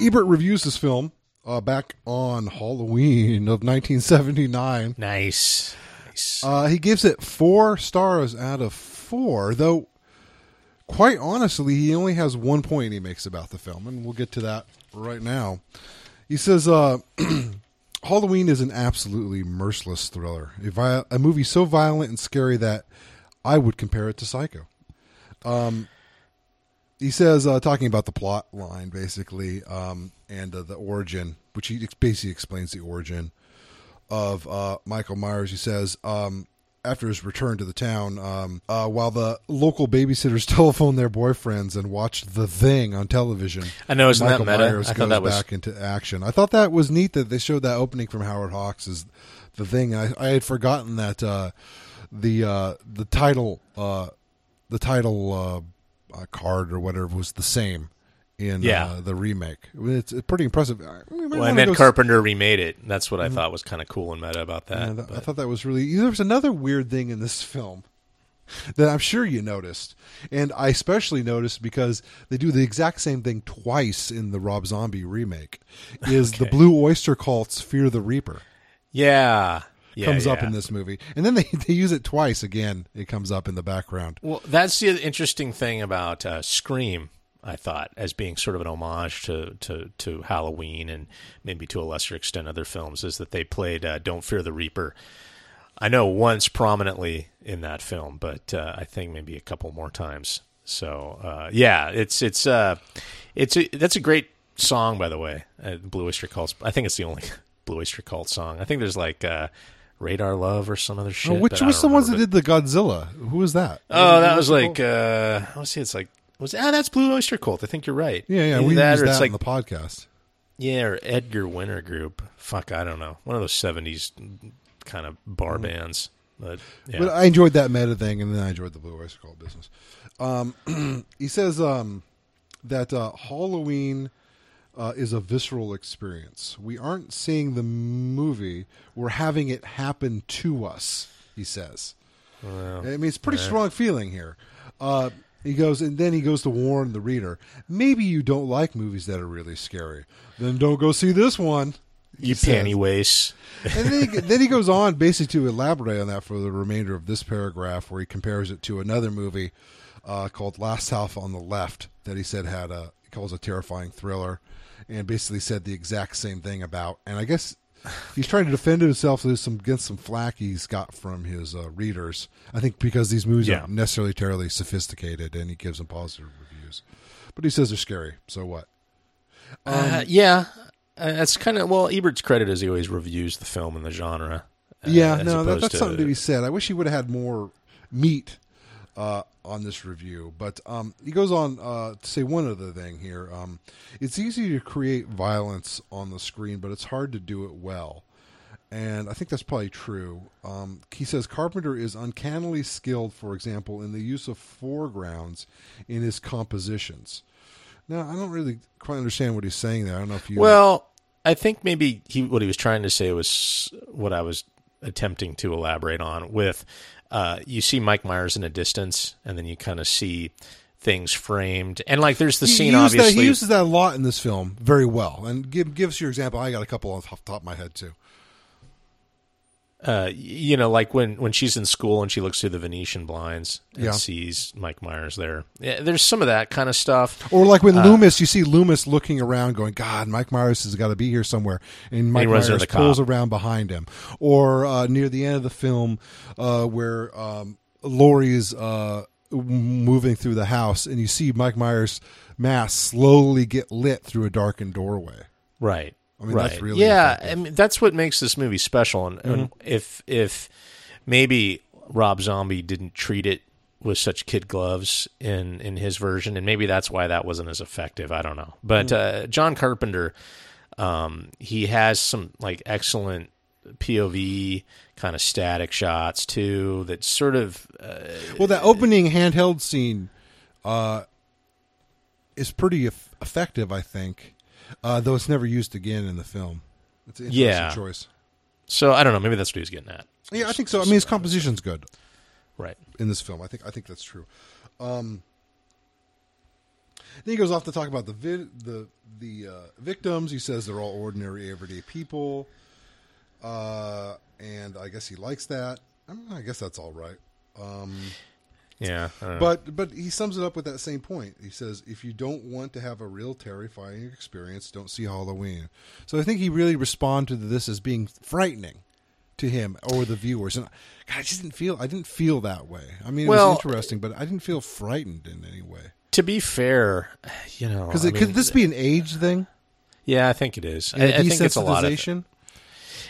[SPEAKER 4] Ebert reviews this film uh, back on Halloween of 1979.
[SPEAKER 3] Nice. Nice.
[SPEAKER 4] Uh, he gives it four stars out of four, though. Quite honestly, he only has one point he makes about the film, and we'll get to that right now. He says, uh, "Halloween is an absolutely merciless thriller, a, a movie so violent and scary that I would compare it to Psycho." Um, he says, uh, talking about the plot line, basically, um, and uh, the origin, which he basically explains the origin of uh, Michael Myers. He says, um, after his return to the town, um, uh, while the local babysitters telephone their boyfriends and watch The Thing on television,
[SPEAKER 3] I know, isn't that
[SPEAKER 4] Michael
[SPEAKER 3] meta?
[SPEAKER 4] Myers
[SPEAKER 3] I thought that was-
[SPEAKER 4] back into action. I thought that was neat that they showed that opening from Howard Hawks as The Thing. I, I had forgotten that uh, the uh, the title uh, the title uh, uh, card or whatever was the same in
[SPEAKER 3] Yeah.
[SPEAKER 4] uh, the remake. It's, pretty impressive. I, we might
[SPEAKER 3] well,
[SPEAKER 4] wanna
[SPEAKER 3] meant
[SPEAKER 4] go s-
[SPEAKER 3] Carpenter remade it. That's what I thought was kind of cool and meta about that.
[SPEAKER 4] Yeah, I thought that was really. There was another weird thing in this film that I'm sure you noticed, and I especially noticed because they do the exact same thing twice in the Rob Zombie remake. Is the Blue Oyster Cult's "Fear the Reaper"
[SPEAKER 3] yeah. Yeah,
[SPEAKER 4] comes up in this movie, and then they they use it twice again. It comes up in the background.
[SPEAKER 3] Well, that's the interesting thing about uh, Scream. I thought as being sort of an homage to, to, to Halloween and maybe to a lesser extent other films is that they played uh, "Don't Fear the Reaper." I know once prominently in that film, but uh, I think maybe a couple more times So uh, yeah, it's it's uh, it's a, that's a great song by the way. Uh, Blue Oyster Cult. I think it's the only Blue Oyster Cult song. I think there's like uh, Radar Love or some other shit.
[SPEAKER 4] Oh, which was the ones that did the Godzilla? Who was that?
[SPEAKER 3] Oh,
[SPEAKER 4] it
[SPEAKER 3] that was like uh, let's see, it's like was ah that's Blue Oyster Cult. I think you're right.
[SPEAKER 4] yeah, yeah.
[SPEAKER 3] Either
[SPEAKER 4] We
[SPEAKER 3] that
[SPEAKER 4] used
[SPEAKER 3] or it's
[SPEAKER 4] that
[SPEAKER 3] like
[SPEAKER 4] on the podcast.
[SPEAKER 3] yeah, or Edgar Winter Group. Fuck, I don't know. One of those '70s kind of bar bands. But yeah,
[SPEAKER 4] Mm-hmm. But I enjoyed that meta thing, and then I enjoyed the Blue Oyster Cult business. Um, he says um, that uh, Halloween uh, is a visceral experience. We aren't seeing the movie; we're having it happen to us. He says.
[SPEAKER 3] well,
[SPEAKER 4] I mean, it's a pretty strong feeling here. Uh, he goes, and then he goes to warn the reader: maybe you don't like movies that are really scary. Then don't go see this one.
[SPEAKER 3] you panty waste.
[SPEAKER 4] And then he, then he goes on basically to elaborate on that for the remainder of this paragraph, where he compares it to another movie uh, called Last House on the Left that he said had a he calls a terrifying thriller, and basically said the exact same thing about. And I guess he's trying to defend himself there's some against some flack he's got from his uh, readers. I think because these movies
[SPEAKER 3] Yeah.
[SPEAKER 4] aren't necessarily terribly sophisticated, and he gives them positive reviews, but he says they're scary. So what?
[SPEAKER 3] uh, yeah, uh, that's kind of well. Ebert's credit is he always reviews the film and the genre. uh,
[SPEAKER 4] Yeah, no, that, that's
[SPEAKER 3] to-
[SPEAKER 4] something to be said. I wish he would have had more meat uh, on this review. But um, he goes on uh, to say one other thing here. Um, it's easy to create violence on the screen, but it's hard to do it well. And I think that's probably true. Um, he says Carpenter is uncannily skilled, for example, in the use of foregrounds in his compositions. Now, I don't really quite understand what he's saying there. I don't know if you.
[SPEAKER 3] Well, I think maybe he what he was trying to say was what I was attempting to elaborate on. With uh, you see Mike Myers in a distance, and then you kind of see things framed, and like there's the
[SPEAKER 4] he
[SPEAKER 3] scene.
[SPEAKER 4] used that-
[SPEAKER 3] obviously,
[SPEAKER 4] he uses that a lot in this film very well. And give give us your example. I got a couple off the top of my head too.
[SPEAKER 3] Uh, you know, like when when she's in school and she looks through the Venetian blinds and
[SPEAKER 4] Yeah.
[SPEAKER 3] sees Mike Myers there. Yeah, there's some of that kind of stuff.
[SPEAKER 4] Or like
[SPEAKER 3] Uh,
[SPEAKER 4] when Loomis, you see Loomis looking around, going, "God, Mike Myers has got to be here somewhere," and Mike
[SPEAKER 3] into
[SPEAKER 4] Myers pulls
[SPEAKER 3] cop.
[SPEAKER 4] around behind him. Or uh, near the end of the film, uh, where um, Laurie's uh, moving through the house, and you see Mike Myers' mask slowly get lit through a darkened doorway.
[SPEAKER 3] Right.
[SPEAKER 4] I mean,
[SPEAKER 3] right.
[SPEAKER 4] that's really
[SPEAKER 3] yeah.
[SPEAKER 4] effective.
[SPEAKER 3] I mean, that's what makes this movie special. And, and if if maybe Rob Zombie didn't treat it with such kid gloves in in his version, and maybe that's why that wasn't as effective. I don't know. But uh, John Carpenter, um, he has some like excellent POV kind of static shots too. That sort of uh,
[SPEAKER 4] Well, that opening handheld scene uh, is pretty effective, I think. Uh, though it's never used again in the film. It's an interesting
[SPEAKER 3] Yeah.
[SPEAKER 4] choice.
[SPEAKER 3] so I don't know. Maybe that's what he was getting at.
[SPEAKER 4] Yeah, I think so. I mean, his composition's good
[SPEAKER 3] Right.
[SPEAKER 4] in this film. I think I think that's true. Um, then he goes off to talk about the vid, the the uh, victims. He says they're all ordinary, everyday people, uh, and I guess he likes that. I, mean, I guess that's all right. Um,
[SPEAKER 3] Yeah. I don't know.
[SPEAKER 4] But but he sums it up with that same point. He says, if you don't want to have a real terrifying experience, don't see Halloween. So I think he really responded to this as being frightening to him or the viewers. And God, I just didn't feel I didn't feel that way. I mean, it was interesting, but I didn't feel frightened in any way.
[SPEAKER 3] to be fair, you know,
[SPEAKER 4] Because could this be an age thing?
[SPEAKER 3] Yeah, I think it is. I, I think it's a lot of
[SPEAKER 4] desensitization?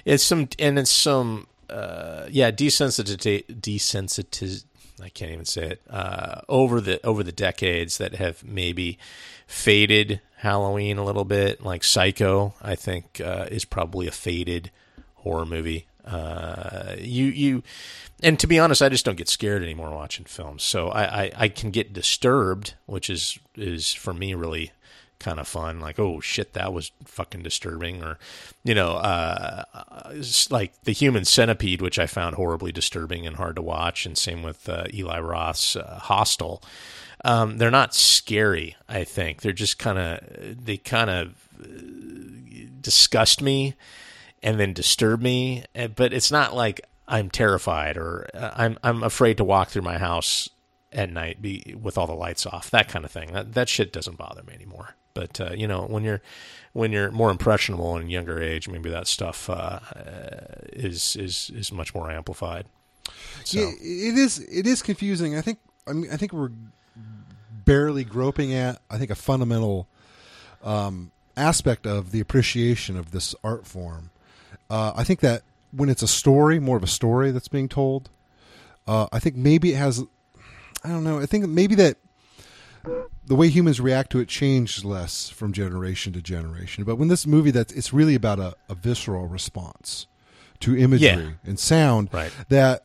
[SPEAKER 3] it's some and it's some uh, yeah desensitiz desensitiz I can't even say it uh, over the over the decades that have maybe faded Halloween a little bit. Like Psycho, I think uh, is probably a faded horror movie. Uh, you you and to be honest, I just don't get scared anymore watching films. So I, I, I can get disturbed, which is is for me really kind of fun. Like, oh shit, that was fucking disturbing, or you know, uh, like the Human Centipede, which I found horribly disturbing and hard to watch, and same with uh, Eli Roth's uh, Hostel. Um, they're not scary. I think they're just kind of they kind of disgust me and then disturb me. Uh, But it's not like I'm terrified or uh, I'm I'm afraid to walk through my house at night be, with all the lights off. That kind of thing. That that shit doesn't bother me anymore. But uh, you know, when you're when you're more impressionable and younger age, maybe that stuff uh, uh, is is is much more amplified. So
[SPEAKER 4] Yeah, it is. It is confusing. I think. I mean, I think we're barely groping at, I think, a fundamental um, aspect of the appreciation of this art form. Uh, I think that when it's a story, more of a story that's being told, uh, I think maybe it has. I don't know. I think maybe that the way humans react to it changed less from generation to generation. But when this movie, that it's really about a, a visceral response to imagery
[SPEAKER 3] Yeah.
[SPEAKER 4] and sound.
[SPEAKER 3] Right.
[SPEAKER 4] That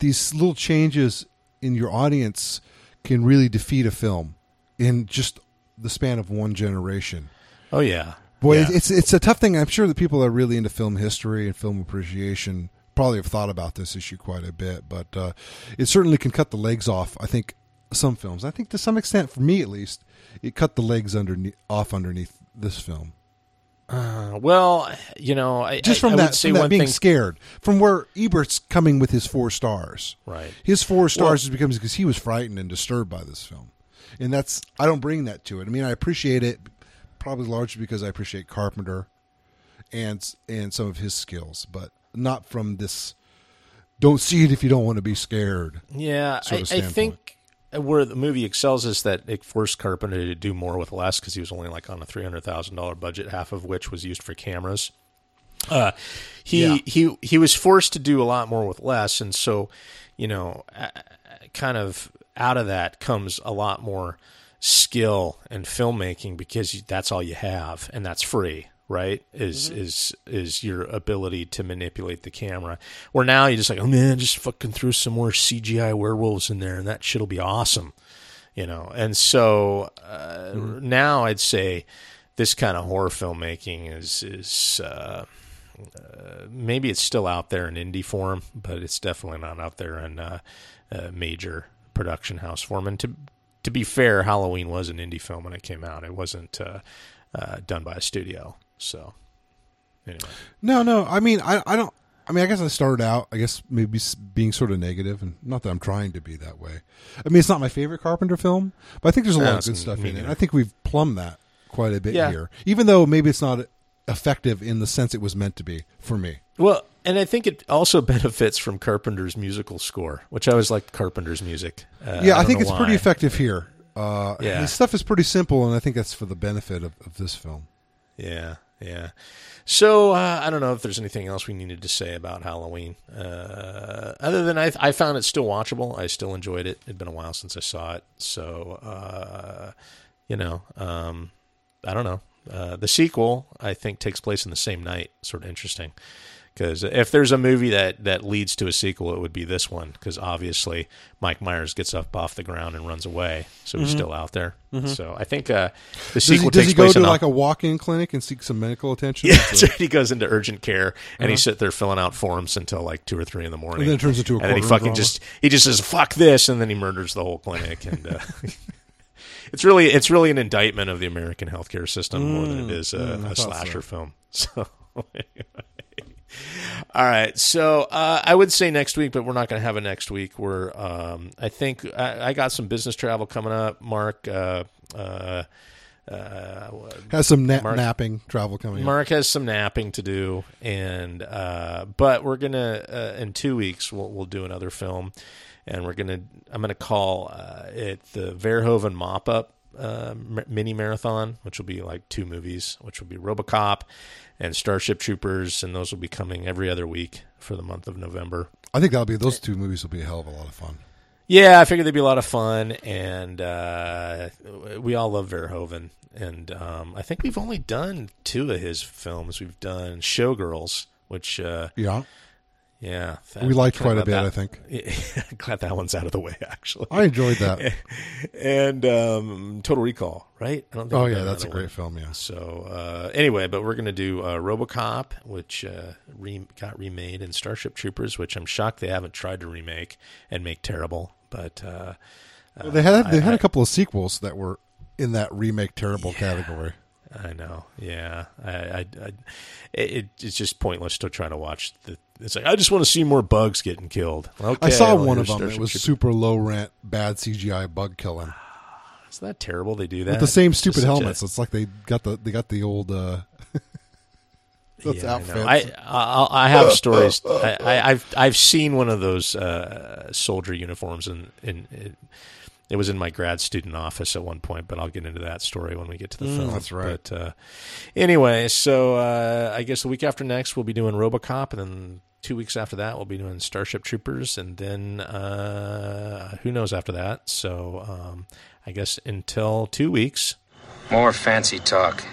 [SPEAKER 4] these little changes in your audience can really defeat a film in just the span of one generation.
[SPEAKER 3] Oh yeah.
[SPEAKER 4] Boy,
[SPEAKER 3] Yeah.
[SPEAKER 4] it's it's a tough thing. I'm sure that people that are really into film history and film appreciation probably have thought about this issue quite a bit, but uh, it certainly can cut the legs off. I think some films. I think to some extent, for me at least, it cut the legs underneath off underneath this film.
[SPEAKER 3] Uh, well, you know, I,
[SPEAKER 4] Just from
[SPEAKER 3] I
[SPEAKER 4] that,
[SPEAKER 3] say
[SPEAKER 4] from that being
[SPEAKER 3] thing.
[SPEAKER 4] scared, from where Ebert's coming with his four stars.
[SPEAKER 3] Right.
[SPEAKER 4] His four stars is becomes because he was frightened and disturbed by this film, and that's I don't bring that to it. I mean, I appreciate it probably largely because I appreciate Carpenter and and some of his skills, but not from this. Don't see it if you don't want to be scared.
[SPEAKER 3] Yeah, I, I think where the movie excels is that it forced Carpenter to do more with less because he was only like on a three hundred thousand dollar budget, half of which was used for cameras. Uh, he
[SPEAKER 4] Yeah.
[SPEAKER 3] he he was forced to do a lot more with less, and so you know, kind of out of that comes a lot more skill and filmmaking because that's all you have, and that's free. Right is is is your ability to manipulate the camera. Where now you're just like, oh man, just fucking throw some more CGI werewolves in there, and that shit'll be awesome you know? And so uh, now i'd say this kind of horror filmmaking is is uh, uh, maybe it's still out there in indie form but it's definitely not out there in uh, uh, major production house form. And to to be fair halloween was an indie film when it came out. It wasn't uh, uh, done by a studio so anyway
[SPEAKER 4] No, no. I mean, I I don't. I mean, I guess I started out. I guess maybe being sort of negative, and not that I'm trying to be that way. I mean, it's not my favorite Carpenter film, but I think there's a lot
[SPEAKER 3] No,
[SPEAKER 4] of good stuff in it. I think we've plumbed that quite a bit
[SPEAKER 3] Yeah.
[SPEAKER 4] here, even though maybe it's not effective in the sense it was meant to be for me.
[SPEAKER 3] Well, and I think it also benefits from Carpenter's musical score, which I always liked Carpenter's music. Uh,
[SPEAKER 4] yeah, I,
[SPEAKER 3] don't
[SPEAKER 4] think it's pretty effective here. Uh,
[SPEAKER 3] Yeah.
[SPEAKER 4] the stuff is pretty simple, and I think that's for the benefit of, of this film.
[SPEAKER 3] Yeah, yeah. So uh, I don't know if there's anything else we needed to say about Halloween, uh, other than I, I found it still watchable. I still enjoyed it. It'd been a while since I saw it, so uh, you know, um, I don't know. Uh, the sequel, I think, takes place in the same night. Sort of interesting. Because if there's a movie that, that leads to a sequel, it would be this one. Because obviously, Mike Myers gets up off the ground and runs away, so he's still out there. So I think uh, the
[SPEAKER 4] Does he,
[SPEAKER 3] sequel
[SPEAKER 4] does
[SPEAKER 3] takes
[SPEAKER 4] he go
[SPEAKER 3] place
[SPEAKER 4] to
[SPEAKER 3] in
[SPEAKER 4] like a walk-in clinic and seek some medical attention?
[SPEAKER 3] yeah,
[SPEAKER 4] So-
[SPEAKER 3] He goes into urgent care and he sits there filling out forms until like two or three in the morning.
[SPEAKER 4] Uh-huh. And then it turns into a
[SPEAKER 3] and then he fucking
[SPEAKER 4] drama.
[SPEAKER 3] just he just says fuck this, and then he murders the whole clinic. And uh, it's really it's really an indictment of the American healthcare system more than it is a,
[SPEAKER 4] mm, I
[SPEAKER 3] a
[SPEAKER 4] thought so.
[SPEAKER 3] slasher film. So. All right, so uh, I would say next week, but we're not going to have a next week. We're, um, I think, I, I got some business travel coming up. Mark, uh, uh, uh,
[SPEAKER 4] has some na-
[SPEAKER 3] Mark-
[SPEAKER 4] napping travel coming. up.
[SPEAKER 3] Mark has some napping to do, and uh, but we're gonna uh, in two weeks we'll we'll do another film, and we're gonna I'm gonna call uh, it the Verhoeven Mop Up uh, mini marathon, which will be like two movies, which will be RoboCop and Starship Troopers, and those will be coming every other week for the month of November.
[SPEAKER 4] I think that'll be those two movies will be a hell of a lot of fun.
[SPEAKER 3] Yeah, I figured they'd be a lot of fun, and uh, we all love Verhoeven. And um, I think we've only done two of his films. We've done Showgirls, which, uh,
[SPEAKER 4] Yeah,
[SPEAKER 3] yeah,
[SPEAKER 4] we liked quite a bit.
[SPEAKER 3] glad
[SPEAKER 4] I think
[SPEAKER 3] that- glad that one's out of the way, actually.
[SPEAKER 4] I enjoyed that.
[SPEAKER 3] and um, Total Recall, right? I don't think
[SPEAKER 4] Oh yeah, that's a great
[SPEAKER 3] one.
[SPEAKER 4] film. Yeah,
[SPEAKER 3] So uh, anyway, but we're going to do uh, RoboCop, which uh, re- got remade, and Starship Troopers, which I'm shocked they haven't tried to remake and make terrible. But uh,
[SPEAKER 4] Well, they had they
[SPEAKER 3] I-
[SPEAKER 4] had a couple of sequels that were in that remake terrible category.
[SPEAKER 3] I know. Yeah. I, I, I it, it's just pointless to try to watch the. It's like I just want to see more bugs getting killed. Okay,
[SPEAKER 4] I saw
[SPEAKER 3] well,
[SPEAKER 4] one of them. It was super low rent, bad CGI bug killing
[SPEAKER 3] Isn't that terrible? They do that
[SPEAKER 4] with the same stupid
[SPEAKER 3] such a-
[SPEAKER 4] helmets. It's like they got the they got the old uh, those
[SPEAKER 3] yeah. I. I, I I have stories. I, I, I've I've seen one of those uh, soldier uniforms in, in, in it was in my grad student office at one point, but I'll get into that story when we get to the
[SPEAKER 4] Mm,
[SPEAKER 3] film.
[SPEAKER 4] that's right.
[SPEAKER 3] But uh, anyway, so uh, I guess the week after next we'll be doing RoboCop, and then two weeks after that we'll be doing Starship Troopers, and then uh, who knows after that. So um, I guess until two weeks.
[SPEAKER 1] More fancy talk.